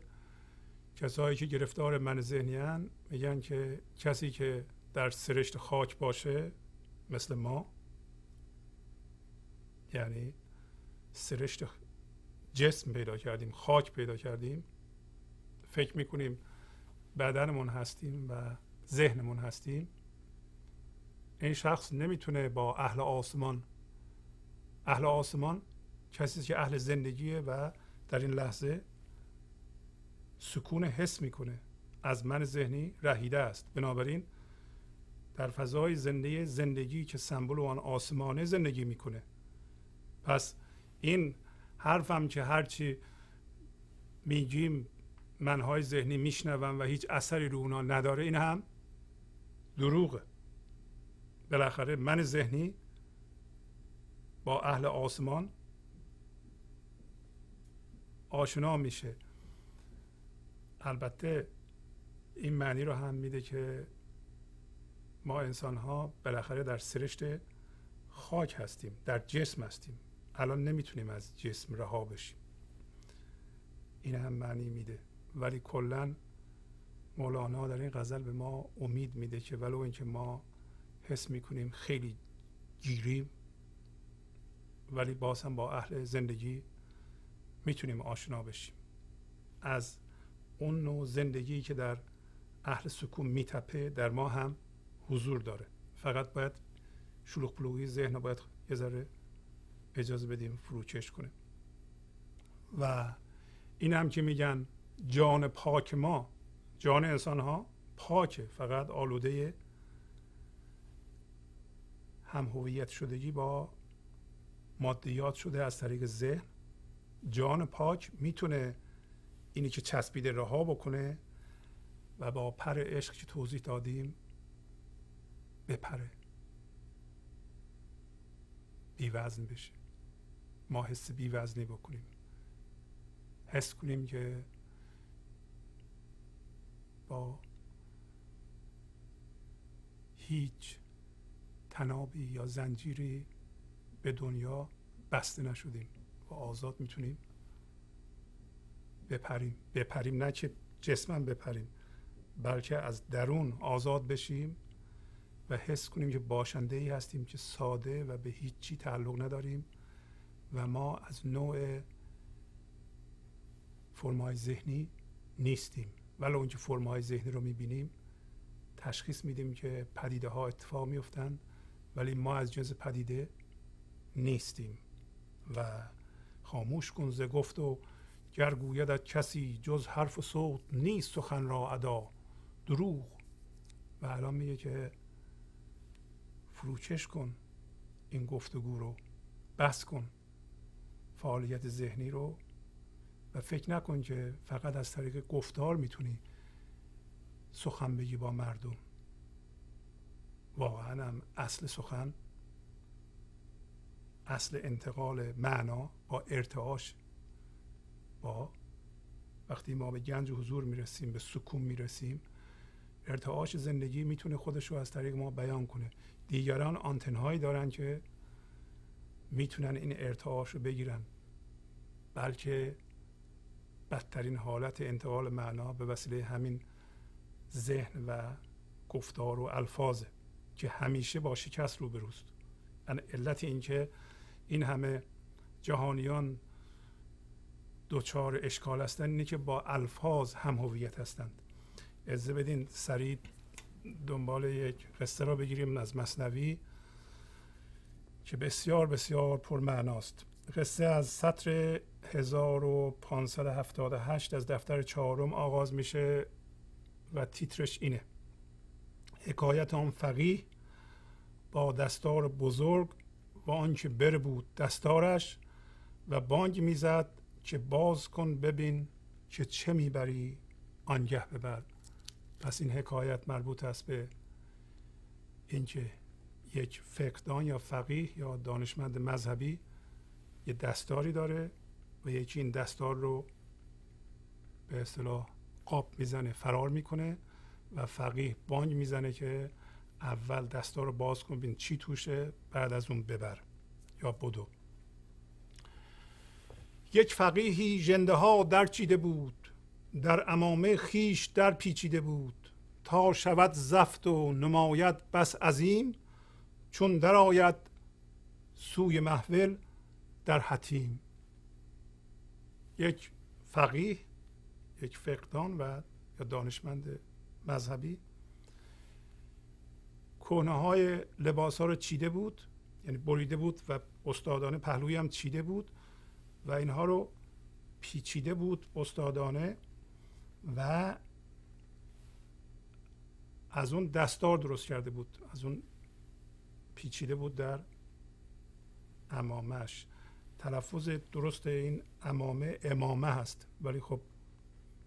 کسایی که گرفتار من ذهنی میگن که کسی که در سرشت خاک باشه مثل ما یعنی سرشت جسم پیدا کردیم خاک پیدا کردیم. فکر می‌کنیم بدنمون هستیم و ذهنمون هستیم. این شخص نمی‌تونه با اهل آسمان اهل آسمان کسی که اهل زندگیه و در این لحظه سکون حس می‌کنه. از من ذهنی رهیده است. بنابراین در فضای زنده زندگی که سمبل آن آسمانه زندگی می‌کنه. پس این حرفم که هرچی میگیم منهای ذهنی میشنوم و هیچ اثری رو اونا نداره این هم دروغه. بالاخره من ذهنی با اهل آسمان آشنا میشه. البته این معنی رو هم میده که ما انسان ها بالاخره در سرشت خاک هستیم در جسم هستیم. الان نمی‌تونیم از جسم رها بشیم. این هم معنی میده. ولی کلا مولانا در این غزل به ما امید میده که ولو اینکه ما حس می‌کنیم خیلی گیریم ولی باز هم با اهل زندگی می‌تونیم آشنا بشیم. از اون نوع زندگی که در اهل سکون میتپه در ما هم حضور داره. فقط باید شلوغ پلوغی ذهن باید یه ذره اجازه بدیم فروکش کنه و این هم که میگن جان پاک ما جان انسان ها پاکه فقط آلوده هم هویت شدگی با مادیات شده از طریق ذهن. جان پاک می‌تونه اینی که چسبیده رها بکنه و با پر عشق که توضیح دادیم بپره. بیوزن بشه. ما حس بیوزنی بکنیم. حس کنیم که با هیچ تنابی یا زنجیری به دنیا بسته نشدیم و آزاد می‌تونیم بپریم. بپریم نه که جسمم بپریم بلکه از درون آزاد بشیم و حس کنیم که باشنده ای هستیم که ساده و به هیچی تعلق نداریم. و ما از نوع فرمای ذهنی نیستیم. ولو اینکه فرمای ذهنی رو می‌بینیم تشخیص میدیم که پدیده ها اتفاق میفتن ولی ما از جنس پدیده نیستیم. و خاموش کن ز گفت و گر گویدت کسی جز حرف و صوت نیست سخن را ادا. دروغ. و الان میگه که فروچش کن این گفتگو رو. بس کن. فعالیت ذهنی رو و فکر نکن که فقط از طریق گفتار می‌تونی سخن بگی با مردم. واقعا هم اصل سخن اصل انتقال معنا با ارتعاش با وقتی ما به گنج حضور می‌رسیم به سکون می‌رسیم ارتعاش زندگی می‌تونه خودش رو از طریق ما بیان کنه. دیگران آنتنهایی دارن که می‌تونن این ارتعاش رو بگیرن. بلکه بدترین حالت انتقال معنا به وسیله همین ذهن و گفتار و الفاظه که همیشه با شکست روبروست. یعنی علت اینکه این همه جهانیان دوچار اشکال هستند اینه که با الفاظ هم هویت هستند. اجازه بدین سریع دنبال یک قصه را بگیریم از مصنوی که بسیار بسیار پرمعناست قصه از سطر 1578 از دفتر چهارم آغاز میشه و تیترش اینه. حکایت آن فقیه با دستار بزرگ و آنچه بر بود دستارش و بانگ می‌زد که باز کن ببین که چه می‌بری آنگه ببر. پس این حکایت مربوط است به اینکه یک فقدان یا فقیه یا دانشمند مذهبی یه دستاری داره و یکی این دستار رو به اصطلاح قاب می‌زنه فرار می‌کنه و فقیه بانگ می‌زنه که اول دستار رو باز کن ببین چی توشه بعد از اون ببر یا بدو. یک فقیهی جنده ها در چیده بود در امامه خیش در پیچیده بود. تا شود زفت و نماید بس عظیم چون درآید سوی محول در حتیم. یک فقیه یک فقدان و یا دانشمند مذهبی. کهنه های لباس ها رو چیده بود یعنی بریده بود و استادانه پهلوی هم چیده بود و اینها رو پیچیده بود استادانه و از اون دستار درست کرده بود از اون پیچیده بود در امامش. تلفظ درست این امامه امامه هست. ولی خب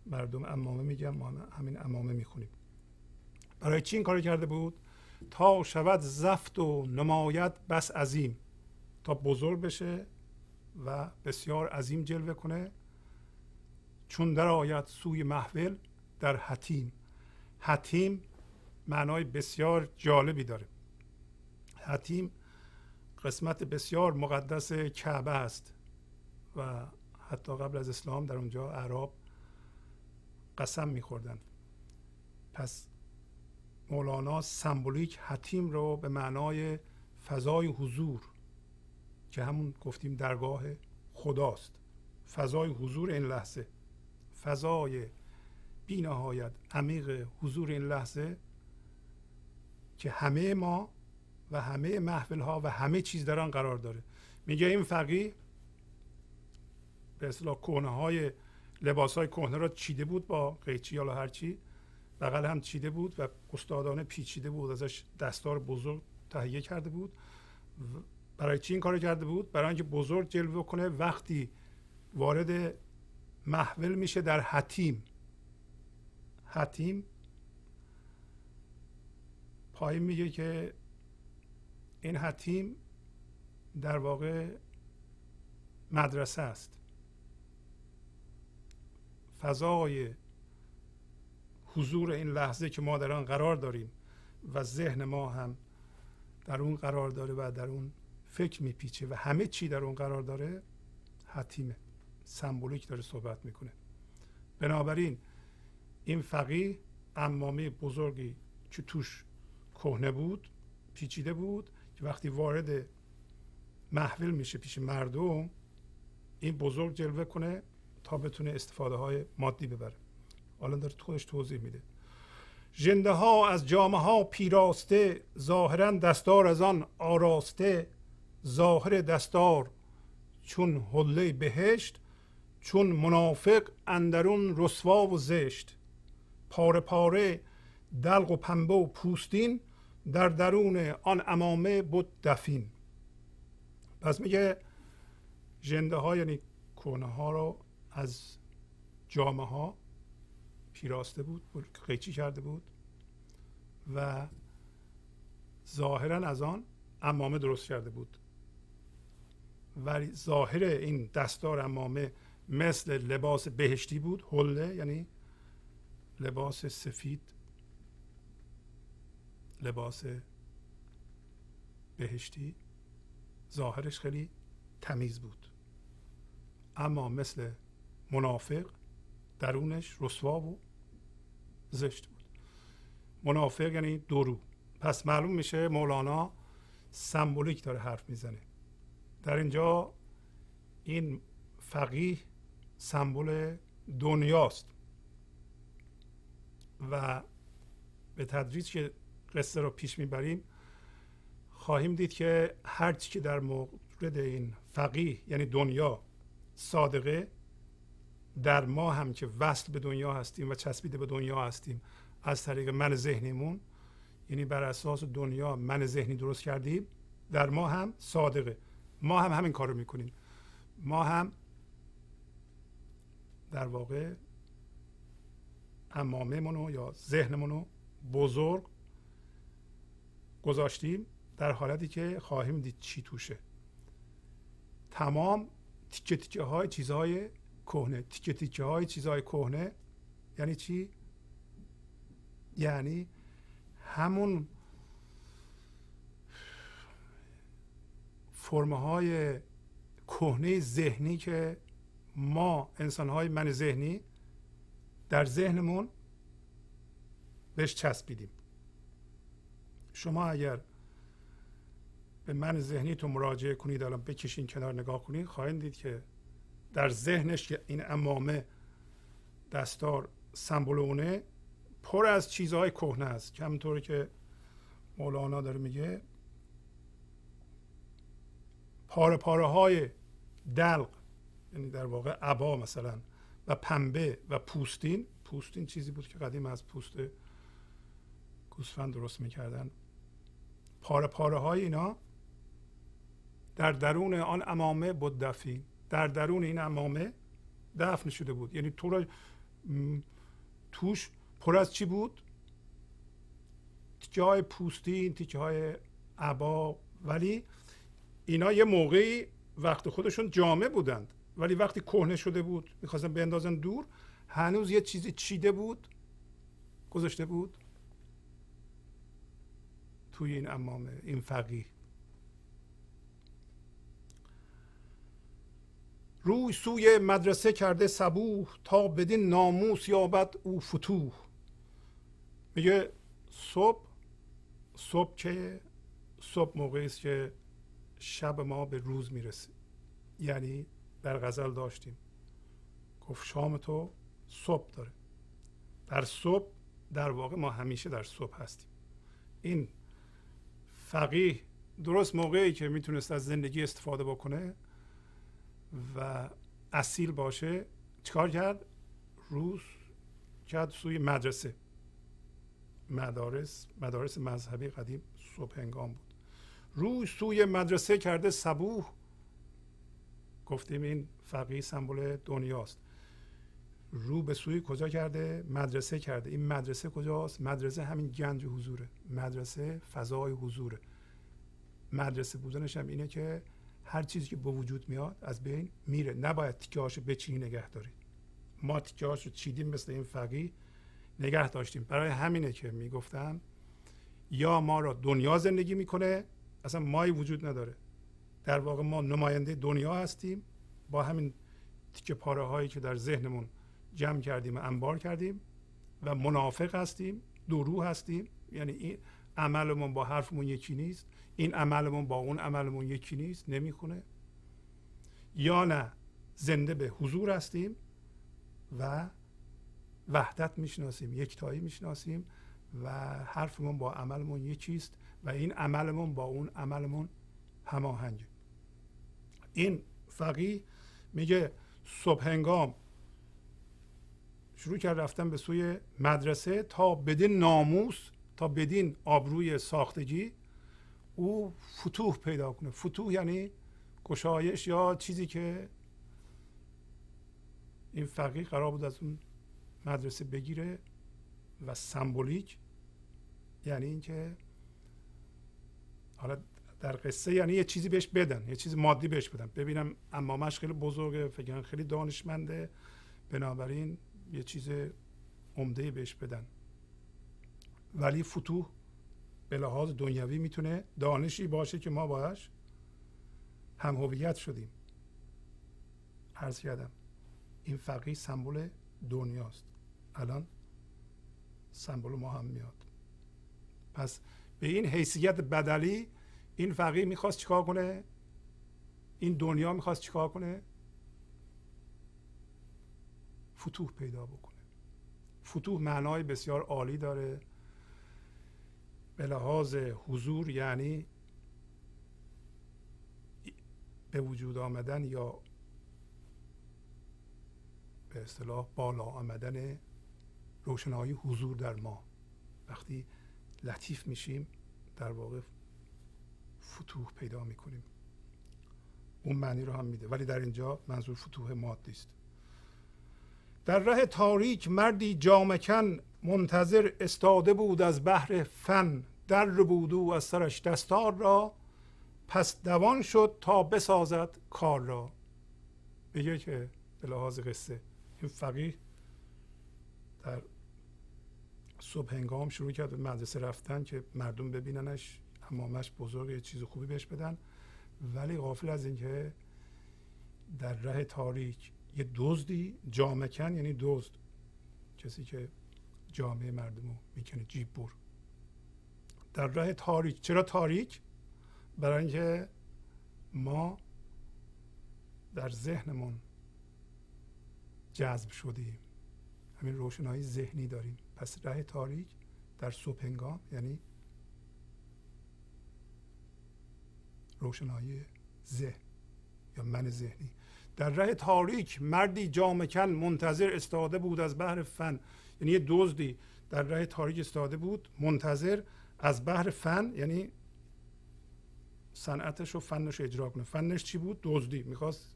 مردم امامه میگن ما همین امامه می‌خونیم. برای چی این کار کرده بود؟ تا شود زفت و نماید بس عظیم. تا بزرگ بشه و بسیار عظیم جلوه کنه. چون در آید سوی محول در حتیم. حتیم معنای بسیار جالبی داره. حتیم قسمت بسیار مقدس کعبه است و حتی قبل از اسلام در اونجا عرب قسم میخوردن. پس مولانا سمبولیک حتیم رو به معنای فضای حضور که همون گفتیم درگاه خداست فضای حضور این لحظه فضای بینهایت عمیق حضور این لحظه که همه ما و همه محفل ها و همه چیز در آن قرار داره. میگه این فقیه به اصطلاح کهنه های لباس های کهنه را چیده بود با قیچی یا هرچی بغل هم چیده بود و استادانه پیچیده بود ازش دستار بزرگ تهیه کرده بود. برای چی این کار کرده بود؟ برای اینکه بزرگ جلوه کنه وقتی وارد محول میشه در حتیم. حتیم پایین میگه که این حتیم در واقع مدرسه است. فضای حضور این لحظه که ما در آن قرار داریم و ذهن ما هم در اون قرار داره و در اون فکر میپیچه و همه چی در اون قرار داره حتیمه. سمبولیک داره صحبت می‌کنه. بنابراین این فقیه امامه بزرگی که توش کهنه بود پیچیده بود که وقتی وارد محول میشه پیش مردم این بزرگ جلوه کنه تا بتونه استفاده های مادی ببره. حالا داره خودش توضیح میده. ژنده ها از جامعه ها پیراسته ظاهرا دستار از آن آراسته ظاهر دستار چون حله بهشت چون منافق اندرون رسوا و زشت. پاره پاره دلق و پنبه و پوستین در درون آن امامه بود دفین. پس میگه جنده ها یعنی کونه ها رو از جامعه ها پیراسته بود قیچی کرده بود و ظاهرا از آن امامه درست کرده بود. ولی ظاهر این دستار امامه مثل لباس بهشتی بود حله یعنی لباس سفید لباس بهشتی ظاهرش خیلی تمیز بود. اما مثل منافق درونش رسوا و زشت بود. منافق یعنی درو پس معلوم میشه مولانا سمبولیک داره حرف می‌زنه. در اینجا این فقیه سمبل دنیاست. و به تدریج که قصه رو پیش می‌بریم. خواهیم دید که هرچی که در مورد این فقیه یعنی دنیا صادقه در ما هم که وصل به دنیا هستیم و چسبیده به دنیا هستیم از طریق من ذهنیمون یعنی بر اساس دنیا من ذهنی درست کردیم در ما هم صادقه. ما هم همین کار رو می‌کنیم. ما هم در واقع امامه یا ذهنمونو بزرگ گذاشتیم در حالتی که خواهیم دید چی توشه. تمام تیکه تیکه های چیزهای کهنه. تیکه تیکه های چیزهای کهنه. یعنی چی؟ یعنی همون فرمه های کهنه ذهنی که ما انسان های من ذهنی در ذهنمون بهش چسبیدیم. شما اگر به من ذهنی تو مراجعه کنید الان بکشین کنار نگاه کنید خواهید دید که در ذهنش این امامه دستار سمبولونه پر از چیزهای کهنه است. که همونطوری که مولانا داره میگه پاره پاره های دلق یعنی در واقع عبا مثلا و پنبه و پوستین پوستین چیزی بود که قدیم از پوست گوسفند درست می‌کردن. پاره پاره های اینا در درون آن امامه بود دفین در درون این امامه دفن شده بود. یعنی تو توش پر از چی بود؟ تیکه های پوستین تیکه های عبا. ولی اینا یه موقعی وقت خودشون جامع بودند. ولی وقتی کهنه شده بود می‌خواستن بندازن دور هنوز یه چیزی چیده بود گذاشته بود. توی این امامه این فقیه. روی سوی مدرسه کرده صبوح تا بدین ناموس یابد او فتوح. میگه صبح صبح که صبح موقعی است که شب ما به روز می‌رسه. یعنی در غزل داشتیم. گفت شام تو صبح داره. در صبح در واقع ما همیشه در صبح هستیم. این فقیه درست موقعی که می‌تونست از زندگی استفاده بکنه و اصیل باشه چیکار کرد؟ روز کرد سوی مدرسه. مدارس مدارس مذهبی قدیم صبح هنگام بود. روی سوی مدرسه کرده صبوح. گفتیم این فقیه سمبل دنیاست. رو به سوی کجا کرده؟ مدرسه کرده. این مدرسه کجاست؟ مدرسه همین گنج حضوره. مدرسه فضای حضوره. مدرسه بودنش هم اینه که هر چیزی که به وجود میاد از بین میره. نباید تیکه هاشو بچینی نگه داری ما تیکه هاشو چیدیم مثل این فقی نگه داشتیم. برای همینه که می‌گفتم یا ما را دنیا زندگی می‌کنه اصلا مایی وجود نداره. در واقع ما نماینده دنیا هستیم. با همین تیکه پاره هایی که در ذهنمون جمع کردیم و انبار کردیم و منافق هستیم دورو هستیم. یعنی این عملمون با حرفمون یکی نیست این عملمون با اون عملمون یکی نیست نمی‌خونه. یا نه زنده به حضور هستیم و وحدت می‌شناسیم یکتایی می‌شناسیم و حرفمون با عملمون یکیست و این عملمون با اون عملمون هماهنگه. این فقی میگه صبح شروع کرد رفتن به سوی مدرسه تا بدین ناموس تا بدین آبروی ساختگی او فتوح پیدا کنه. فتوح یعنی گشایش یا چیزی که این فقیه قرار بود از اون مدرسه بگیره و سمبولیک یعنی اینکه حالا در قصه یعنی یه چیزی بهش بدن یه چیز مادی بهش بدن. ببینم امامش خیلی بزرگه فکر خیلی دانشمنده. بنابراین یه چیز عمده بهش بدن. ولی فتوح به لحاظ دنیوی می‌تونه دانشی باشه که ما باش هم هویت شدیم. عرض کردم این فقیه سمبل دنیاست. الان سمبل ما هم میاد. پس به این حیثیت بدلی این فقیه می‌خواست چیکار کنه؟ این دنیا می‌خواست چیکار کنه؟ فتوح پیدا بکنه. فتوح معنای بسیار عالی داره. به لحاظ حضور یعنی به وجود آمدن یا به اصطلاح بالا آمدن روشنایی حضور در ما. وقتی لطیف میشیم در واقع فتوح پیدا می‌کنیم. اون معنی رو هم میده. ولی در اینجا منظور فتوح مادی است. در ره تاریک مردی جامکن منتظر استاده بود از بحر فن. در بود او از سرش دستار را پس دوان شد تا بسازد کار را. بگه که به لحاظ قصه. این فقیه در صبح هنگام شروع کرد به مدرسه رفتن که مردم ببیننش امامش بزرگ یه چیز خوبی بهش بدن. ولی غافل از اینکه در ره تاریک یه دزدی جامکن یعنی دزد. کسی که جامعه مردم رو می‌کنه جیب بر در راه تاریک. چرا تاریک؟ برای اینکه ما در ذهنمون جذب شدیم. همین روشنایی ذهنی داریم. پس راه تاریک در صبح هنگام یعنی روشنایی ذهن یا من ذهنی. در ره تاریک مردی جامکن منتظر استاده بود از بحر فن. یعنی یه دزدی در ره تاریک استاده بود منتظر از بحر فن یعنی صنعتش و فنش اجرا کنه. فنش چی بود؟ دزدی. می‌خواست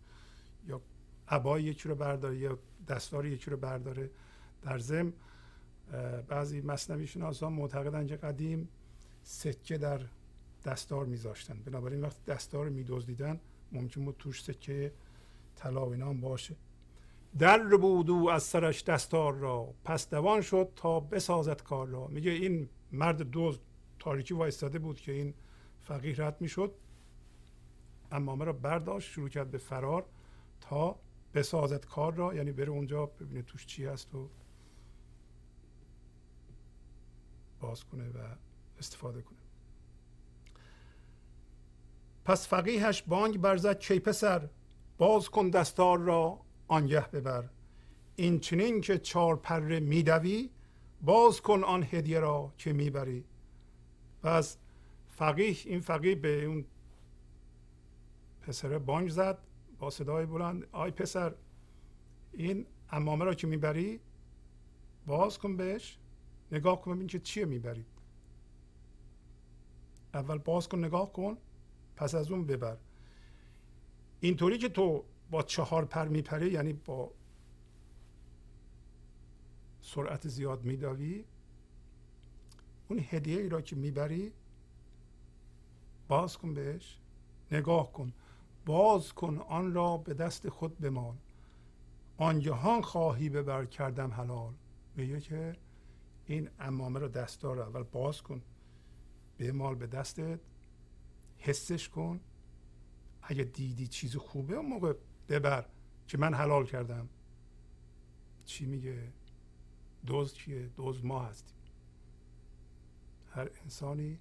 یا عبای یکی رو برداره یا دستار یکی رو برداره در زم. بعضی مصنوی شناسان معتقدن که قدیم سکه در دستار میذاشتن. بنابراین وقتی دستار میدزدیدن ممکن بود توش سکه طلا و باشه. در بود او از سرش دستار را پس دوان شد تا بسازد کار را. میگه این مرد دوز تاریکی وایستاده بود که این فقیه رد می‌شد. امامه را برداشت شروع کرد به فرار تا بسازد کار را. یعنی بره اونجا ببینه توش چی هست و باز کنه و استفاده کنه. پس فقیهش بانگ برزد چی پسر باز کن دستار را آنگه ببر. این چنین که چار پره میدوی باز کن آن هدیه را که می‌بری از فقیه این فقیه به اون پسره بانگ زد با صدای بلند آی پسر این امامه را که می‌بری باز کن بهش نگاه کن ببین که چیه می‌بری اول باز کن نگاه کن پس از اون ببر. اینطوری که تو با چهار پر میپری یعنی با سرعت زیاد میدوی اون هدیه ای را که می‌بری باز کن بهش نگاه کن باز کن آن را به دست خود بمان آن جهان خواهی ببر کردم حلال. میگه که این امامه رو دستار اول باز کن بمال به دستت حسش کن اگه دیدی چیز خوبه اون موقع ببر که من حلال کردم. چی میگه؟ دوز چیه؟ دوز ما هستیم. هر انسانی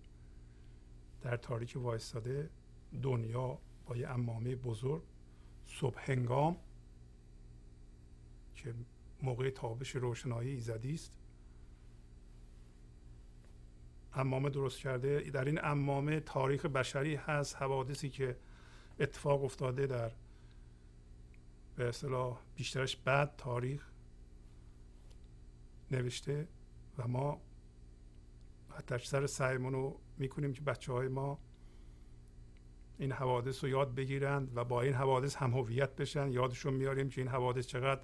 در تاریک وایستاده دنیا با یه امامه بزرگ صبح هنگام که موقع تابش روشنایی ایزدی است. امامه درست کرده. در این امامه تاریخ بشری هست حوادثی که اتفاق افتاده در به اصطلاح بیشترش بعد تاریخ نوشته و ما حتی سر سعیمون رو می‌کنیم که بچه های ما این حوادث رو یاد بگیرند و با این حوادث هم هویت بشن. یادشون میاریم که این حوادث چقدر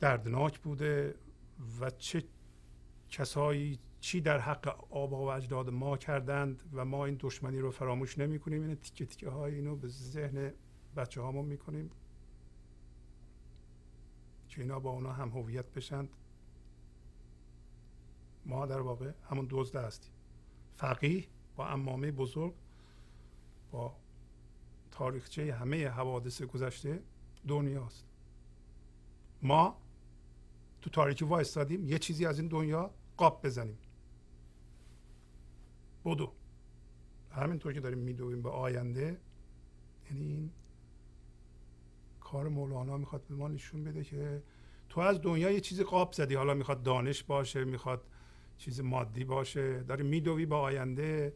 دردناک بوده و چه کسایی چی در حق آبا و اجداد ما کردند و ما این دشمنی رو فراموش نمی کنیم این تیکه تیکه های اینو به ذهن بچه هامون می کنیم که اینا با اونا هم هویت بشند ما در واقع همون دزده هستیم. فقیه با امامه بزرگ با تاریخچه همه حوادث گذشته دنیاست ما تو تاریکی وایستادیم یه چیزی از این دنیا قاب بزنیم. بدو. همینطور که داریم میدویم به آینده یعنی این کار مولانا می‌خواد به ما نشون بده که تو از دنیا یه چیزی قاب زدی. حالا می‌خواد دانش باشه می‌خواد چیز مادی باشه. داری میدوی به آینده.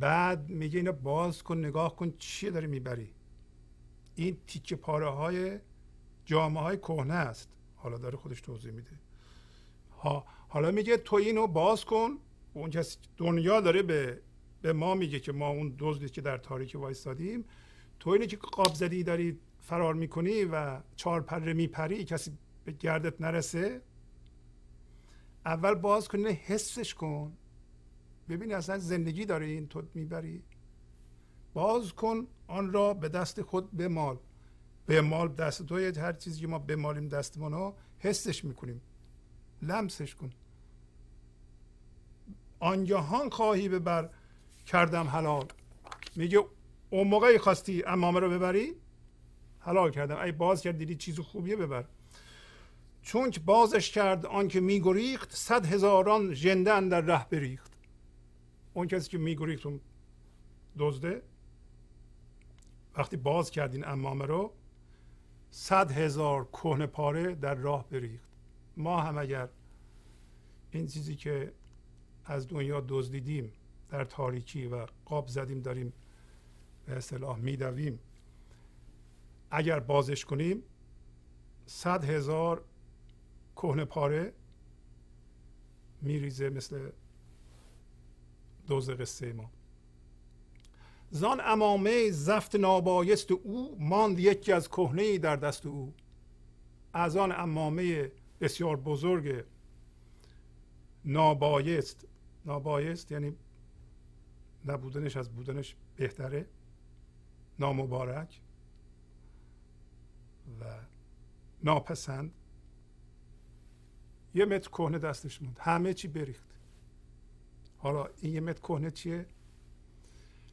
بعد میگه اینو باز کن نگاه کن چیه داری می‌بری. این تیکه پاره های جامعه های کهنه است. حالا داره خودش توضیح میده. ها حالا میگه تو اینو باز کن. اون کسی دنیا داره به به ما میگه که ما اون دزدی که در تاریکی وایستادیم تو اینو که قاب زدی داری فرار می‌کنی و چهار پره میپری کسی به گردت نرسه. اول باز کن حسش کن. ببین اصلا زندگی داره این تو می‌بری. باز کن آن را به دست خود بمال. بمال دست تو هر چیزی ما بمالیم دستمون رو حسش می‌کنیم. لمسش کن. آن جهان خواهی ببر کردم حلال. میگه اون موقعی خواستی امامه رو ببری؟ حلال کردم. ای باز کرد دیدی چیز خوبیه ببر. چون که بازش کرد آنکه میگریخت صد هزاران ژنده در ره بریخت. اون کسی که میگریخت اون دزده؟ وقتی باز کردین امامه رو صد هزار کهنه پاره در راه بریخت. ما هم اگر این چیزی که از دنیا دزدیدیم در تاریکی و قاب زدیم داریم به اصطلاح میدویم. اگر بازش کنیم صد هزار کهنه پاره میریزه مثل دوز قصه ما. زان امامه زفت نابایست او ماند یکی از کهنه در دست او. از آن امامه بسیار بزرگ نابایست نابایست یعنی نبودنش از بودنش بهتره نامبارک و ناپسند. یه متر کهنه دستش موند. همه چی بریخت. حالا این یه متر کهنه چیه؟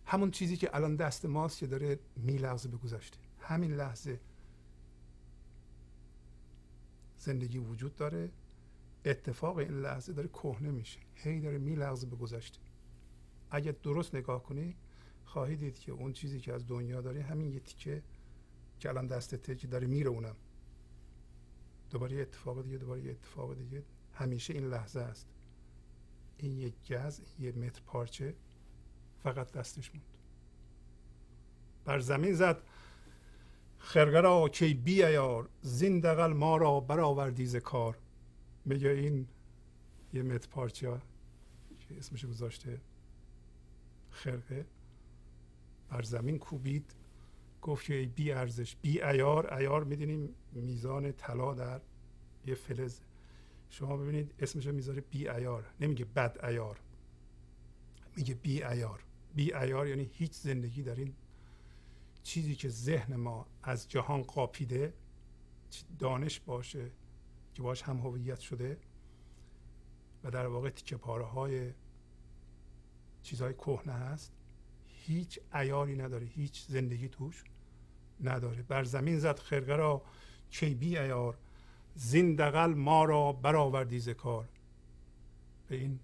همون چیزی که الان دست ماست که داره میلغزه به گذشته. همین لحظه زندگی وجود داره. اتفاق این لحظه داره کهنه میشه. هی داره میلغزه به گذشته. اگه درست نگاه کنی خواهی دید که اون چیزی که از دنیا داری همین یه تیکه که الان دستته که داره میره اونم. دوباره یه اتفاق دیگه دوباره یه اتفاق دیگه. همیشه این لحظه است. این یک گز یه متر پارچه فقط دستش موند. بر زمین زد. خرقه را کی بی ایار زین دقل ما را برآوردی ز کار. میگه این یه متر پارچه که اسمش گذاشته خرقه بر زمین کوبید. گفت که بی ارزش بی ایار ایار می‌دونیم میزان طلا در یه فلز. شما ببینید اسمش رو می‌ذاره بی ایار نمیگه بد ایار میگه بی ایار بی ایار یعنی هیچ زندگی در این چیزی که ذهن ما از جهان قاپیده دانش باشه که باش هم هویت شده و در واقع تیکه پاره های چیزهای کهنه هست هیچ ایاری نداره هیچ زندگی توش نداره. بر زمین زد خرقه را چی بی ایار زین دقل ما را برآوردی ز کار. به این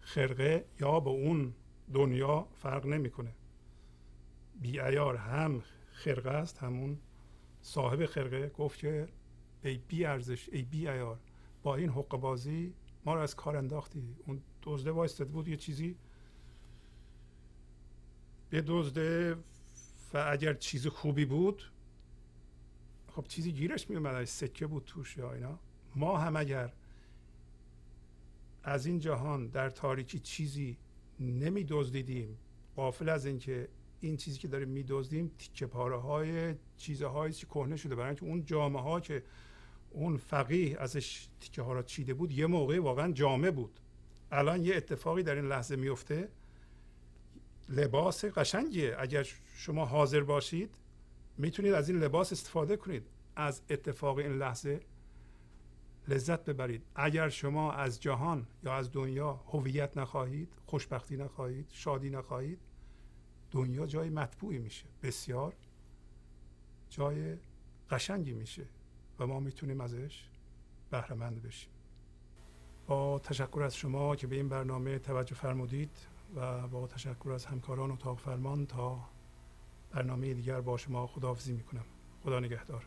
خرقه یا به اون دنیا فرق نمی‌کنه. بی ایار هم خرقه است همون صاحب خرقه. گفت که ای بی ارزش ای بی ایار با این حق بازی ما رو از کار انداختی. اون دزده وایستاده بود یه چیزی. به دزده و اگر چیز خوبی بود خب چیزی گیرش میومد سکه بود توش یا اینا. ما هم اگر از این جهان در تاریکی چیزی نمی دزدیدیم قافل از اینکه این چیزی که داریم میدزدیم تیکه پاره های چیزهایی که کهنه شده. برای اینکه اون جامعه ها که اون فقیه ازش تیکه ها را چیده بود یه موقعی واقعا جامعه بود. الان یه اتفاقی در این لحظه میفته. لباس قشنگیه. اگر شما حاضر باشید می‌تونید از این لباس استفاده کنید. از اتفاق این لحظه لذت ببرید. اگر شما از جهان یا از دنیا هویت نخواهید خوشبختی نخواهید شادی نخواهید دنیا جای مطبوعی میشه. بسیار جای قشنگی میشه. و ما می‌تونیم ازش بهرهمند بشیم. با تشکر از شما که به این برنامه توجه فرمودید و با تشکر از همکاران اتاق فرمان تا برنامه دیگر با شما خداحافظی می‌کنم. خدا نگهدار.